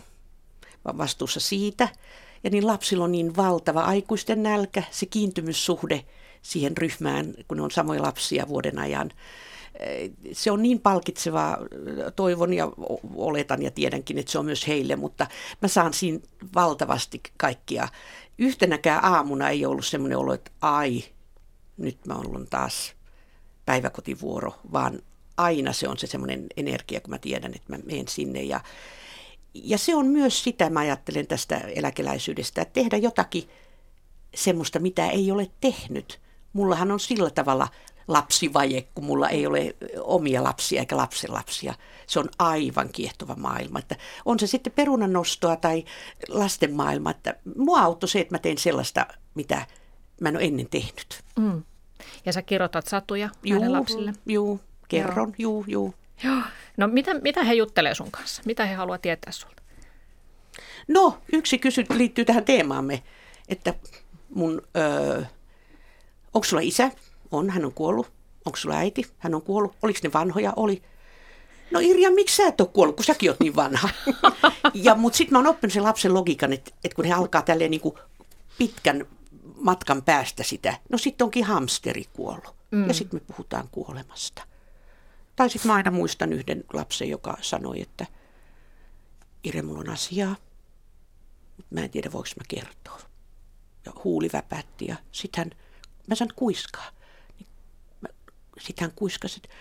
mä vastuussa siitä – ja niin lapsilla on niin valtava aikuisten nälkä, se kiintymyssuhde siihen ryhmään, kun ne on samoja lapsia vuoden ajan. Se on niin palkitsevaa, toivon ja oletan ja tiedänkin, että se on myös heille, mutta mä saan siinä valtavasti kaikkia. Yhtenäkään aamuna ei ollut semmoinen olo, että ai, nyt mä olen taas päiväkotivuoro, vaan aina se on se semmoinen energia, kun mä tiedän, että mä menen sinne ja ja se on myös sitä, mä ajattelen tästä eläkeläisyydestä, että tehdä jotakin semmoista, mitä ei ole tehnyt. Mullahan on sillä tavalla lapsivaje, kun mulla ei ole omia lapsia eikä lapsenlapsia. Se on aivan kiehtova maailma. Että on se sitten perunan nostoa tai lasten maailma. Että mua auttoi se, että mä teen sellaista, mitä mä en ole ennen tehnyt. Mm. Ja sä kirjoitat satuja juu, lapsille? Juu, kerron, juu, juu. Joo. No mitä, mitä he juttelee sun kanssa? Mitä he haluaa tietää sulta? No, yksi kysymys liittyy tähän teemaamme, että mun, öö, onko sulla isä? On, hän on kuollut. Onko sulla äiti? Hän on kuollut. Oliko ne vanhoja? Oli. No Irja, miksi sä et ole kuollut, kun säkin oot niin vanha? ja, mutta sitten mä oon oppinut sen lapsen logiikan, että, että kun he alkaa tälleen niin kuin pitkän matkan päästä sitä, no sitten onkin hamsteri kuollut. Mm. Ja sitten me puhutaan kuolemasta. Tai sitten mä aina muistan yhden lapsen, joka sanoi, että Ire, mulla on asiaa. Mä en tiedä, voiko mä kertoa. Ja huuli väpätti ja sitten mä sanon kuiskaa. Niin sitten hän kuiskasi, että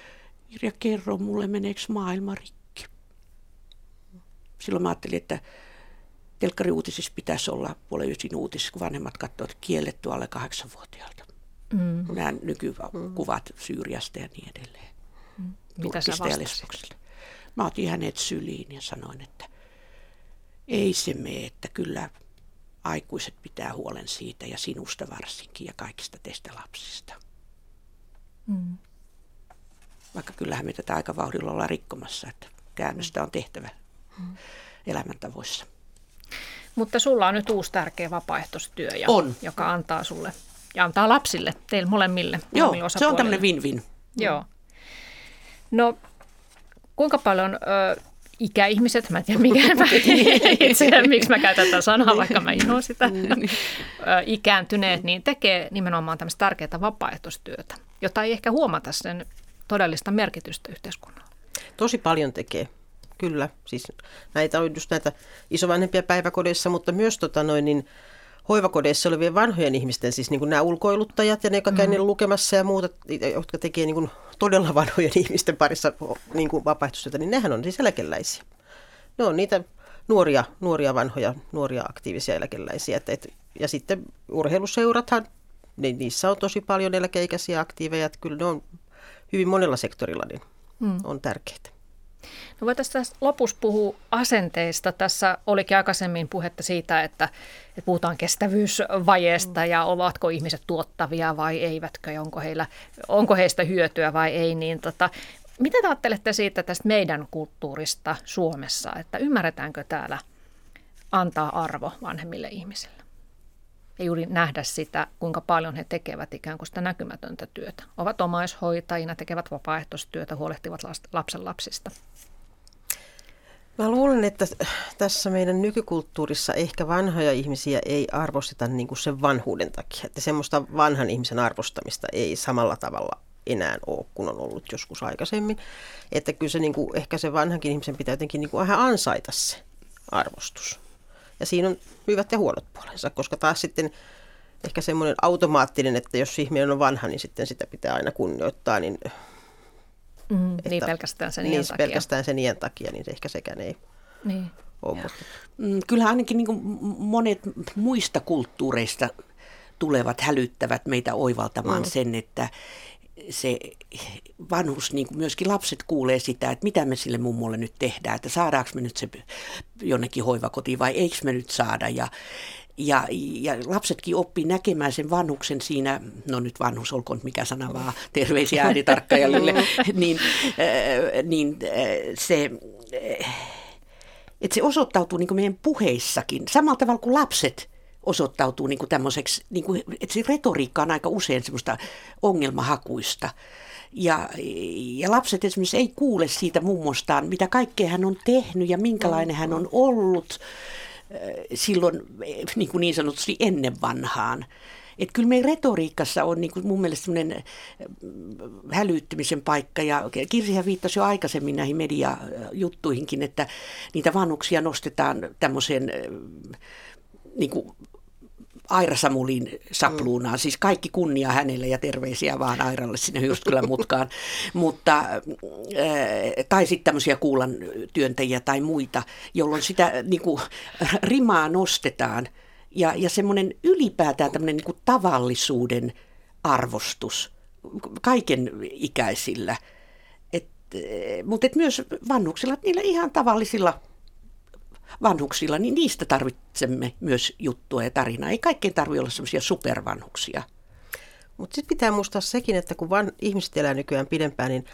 Irja, kerro mulle, meneekö maailma rikki. Silloin mä ajattelin, että telkkariuutisissa pitäisi olla puolen ysin uutisissa, kun vanhemmat katsovat kielletty alle kahdeksanvuotiaalta. Mm. Nämä nykykuvat Syyriasta ja niin edelleen. Mitä sä vastasit? Mä otin hänet syliin ja sanoin, että ei se mene, että kyllä aikuiset pitää huolen siitä ja sinusta varsinkin ja kaikista teistä lapsista. Mm. Vaikka kyllähän me tätä aika vauhdilla ollaan rikkomassa, että käännöstä on tehtävä mm. elämäntavoissa. Mutta sulla on nyt uusi tärkeä vapaaehtoistyö, ja, on. joka antaa sulle ja antaa lapsille, teille molemmille. Joo, se on tämmöinen win-win. Joo. No kuinka paljon ö, ikäihmiset, mä en tiedä mikä mä itse, miksi mä käytän tätä sanaa, vaikka mä inhoan sitä, niin. ö, ikääntyneet, niin tekee nimenomaan tämmöistä tärkeää vapaaehtoistyötä, jota ei ehkä huomata sen todellista merkitystä yhteiskunnalle. Tosi paljon tekee. Kyllä, siis näitä on just näitä isovanhempia päiväkodeissa, mutta myös tota noin, niin, hoivakodeissa olevien vanhojen ihmisten, siis niin kuin nämä ulkoiluttajat ja ne, jotka mm. lukemassa ja muuta, jotka tekee niin kuin todella vanhojen ihmisten parissa niin kuin vapaaehtoistyötä, niin nehän on siis eläkeläisiä. Ne on niitä nuoria, nuoria vanhoja, nuoria aktiivisia eläkeläisiä. Et, et, ja sitten urheiluseurathan, niin niissä on tosi paljon eläkeikäisiä aktiiveja, että kyllä ne on hyvin monella sektorilla niin mm. on tärkeitä. No voitaisiin tässä lopussa puhua asenteista. Tässä olikin aikaisemmin puhetta siitä, että, että puhutaan kestävyysvajeesta ja ovatko ihmiset tuottavia vai eivätkö ja onko, heillä, onko heistä hyötyä vai ei. Niin tota, mitä te ajattelette siitä tästä meidän kulttuurista Suomessa, että ymmärretäänkö täällä antaa arvo vanhemmille ihmisille? ja juuri nähdä sitä, kuinka paljon he tekevät ikään kuin sitä näkymätöntä työtä. Ovat omaishoitajina, tekevät vapaaehtoistyötä, huolehtivat lapsen lapsista. Mä luulen, että tässä meidän nykykulttuurissa ehkä vanhoja ihmisiä ei arvosteta niin kuin sen vanhuuden takia. Että semmoista vanhan ihmisen arvostamista ei samalla tavalla enää ole, kun on ollut joskus aikaisemmin. Että kyllä se niin kuin, ehkä se vanhankin ihmisen pitää jotenkin niin kuin vähän ansaita se arvostus. Ja siinä on hyvät ja huonot puolensa, koska taas sitten ehkä semmoinen automaattinen, että jos ihminen on vanha, niin sitten sitä pitää aina kunnioittaa, niin Mm, että, niin pelkästään sen niin, takia. pelkästään sen iän takia, niin se ehkä sekään ei niin. ole. Mutta. Mm, kyllähän ainakin niin kuin monet muista kulttuureista tulevat hälyttävät meitä oivaltamaan mm. sen, että se vanhus, niin kuin myöskin lapset kuulee sitä, että mitä me sille mummolle nyt tehdään, että saadaanko me nyt se jonnekin hoivakotiin vai eikö me nyt saada. Ja, ja, ja lapsetkin oppii näkemään sen vanhuksen siinä, no nyt vanhus olkoon mikä sana vaan, terveisiä äänitarkkajalle, niin, äh, niin äh, se, äh, että se osoittautuu niin meidän puheissakin, samalla tavalla kuin lapset osoittautuu niin kuin tämmöiseksi, niin kuin, että se retoriikka on aika usein semmoista ongelmahakuista. Ja, ja lapset esimerkiksi ei kuule siitä mummostaan, mitä kaikkea hän on tehnyt ja minkälainen hän on ollut silloin niin, kuin niin sanotusti ennen vanhaan. Että kyllä meidän retoriikassa on niin kuin mun mielestä semmoinen hälyttymisen paikka, ja Kirsihän viittasi jo aikaisemmin näihin mediajuttuihinkin, että niitä vanhuksia nostetaan tämmöiseen niin kuin Aira Samulin sapluunaan. Siis kaikki kunnia hänelle ja terveisiä vaan Airalle sinne Jyrstkylän mutkaan. Mutta, äh, tai sitten tämmöisiä kuulan työntäjiä tai muita, jolloin sitä niin kuin, rimaa nostetaan. Ja, ja semmoinen ylipäätään tämmöinen niin kuin tavallisuuden arvostus kaiken ikäisillä. Et, mutta et myös vanhuksilla, niillä ihan tavallisilla vanhuksilla, niin niistä tarvitsemme myös juttua ja tarinaa. Ei kaikkein tarvitse olla semmoisia supervanhuksia. Mutta sitten pitää muistaa sekin, että kun van, ihmiset elää nykyään pidempään, niin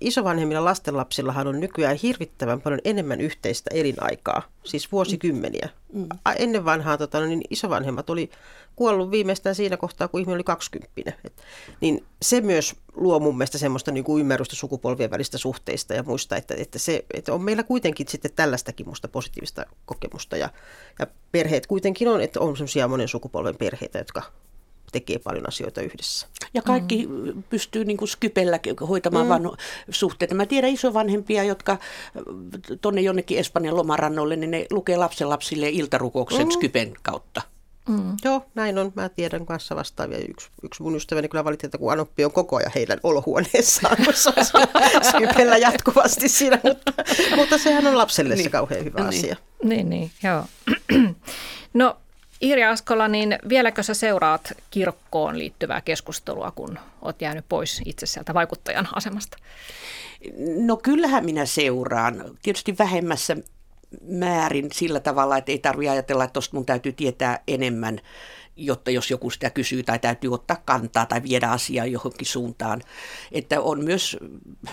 isovanhemmilla lastenlapsillahan on nykyään hirvittävän paljon enemmän yhteistä elinaikaa, siis vuosikymmeniä. Mm. Ennen vanhaa tota, no, niin isovanhemmat oli kuollut viimeistään siinä kohtaa, kun ihminen oli 20. Et, niin se myös luo mun mielestä semmoista niin kuin ymmärrystä sukupolvien välistä suhteista ja muista, että, että, se, että on meillä kuitenkin sitten tällaistakin musta positiivista kokemusta. Ja, ja perheet kuitenkin on, että on semmoisia monen sukupolven perheitä, jotka tekee paljon asioita yhdessä. Ja kaikki mm. pystyy niin kuin Skypellä hoitamaan mm. vanho suhteita. Mä tiedän isovanhempia, jotka tonne jonnekin Espanjan lomarannolle, niin ne lukee lapsenlapsille iltarukouksen mm. Skypen kautta. Mm. Joo, näin on. Mä tiedän kanssa vastaavia. Yksi, yksi mun ystäväni kyllä valitti, että kun Anoppi on koko ajan heidän olohuoneessaan, Skypellä jatkuvasti siinä, mutta, mutta sehän on lapselle niin. se kauhean hyvä niin. asia. Niin, niin, joo. no Iiri Askola, niin vieläkö sä seuraat kirkkoon liittyvää keskustelua, kun oot jäänyt pois itse sieltä vaikuttajan asemasta? No kyllähän minä seuraan. Tietysti vähemmässä määrin sillä tavalla, että ei tarvitse ajatella, että tuosta mun täytyy tietää enemmän, jotta jos joku sitä kysyy tai täytyy ottaa kantaa tai viedä asiaa johonkin suuntaan. Että on myös,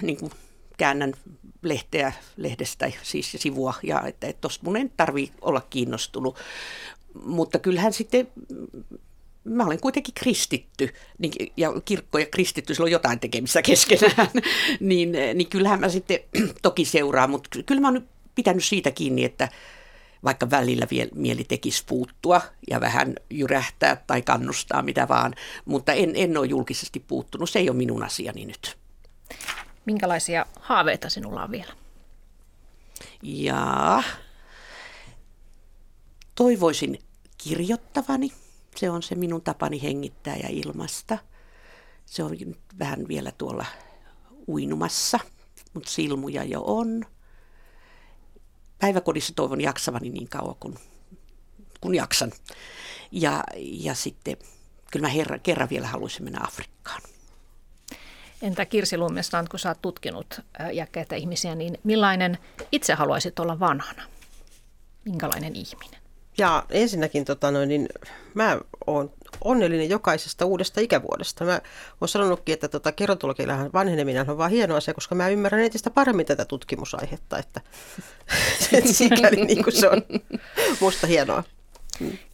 niin kuin käännän lehteä lehdestä, siis sivua, ja että tuosta mun ei tarvitse olla kiinnostunut mutta kyllähän sitten mä olen kuitenkin kristitty, niin, ja kirkko ja kristitty, sillä on jotain tekemistä keskenään, niin, niin kyllähän mä sitten toki seuraan, mutta kyllä mä oon pitänyt siitä kiinni, että vaikka välillä vielä mieli tekisi puuttua ja vähän jyrähtää tai kannustaa mitä vaan, mutta en, en ole julkisesti puuttunut, se ei ole minun asiani nyt. Minkälaisia haaveita sinulla on vielä? Jaa, toivoisin kirjoittavani. Se on se minun tapani hengittää ja ilmasta. Se on vähän vielä tuolla uinumassa, mutta silmuja jo on. Päiväkodissa toivon jaksavani niin kauan kuin kun jaksan. Ja, ja sitten kyllä mä herra, kerran vielä haluaisin mennä Afrikkaan. Entä Kirsi Lummesland, kun sä oot tutkinut jäkkäitä ihmisiä, niin millainen itse haluaisit olla vanhana? Minkälainen ihminen? Ja ensinnäkin tota noin, niin mä oon onnellinen jokaisesta uudesta ikävuodesta. Mä oon sanonutkin, että tota, kerotologiallahan vanheneminen on vaan hieno asia, koska mä ymmärrän entistä paremmin tätä tutkimusaihetta, että, sikäli niin kuin se on musta hienoa.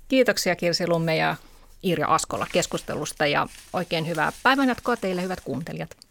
Kiitoksia Kirsi Lumme ja Irja Askola keskustelusta ja oikein hyvää päivänjatkoa teille hyvät kuuntelijat.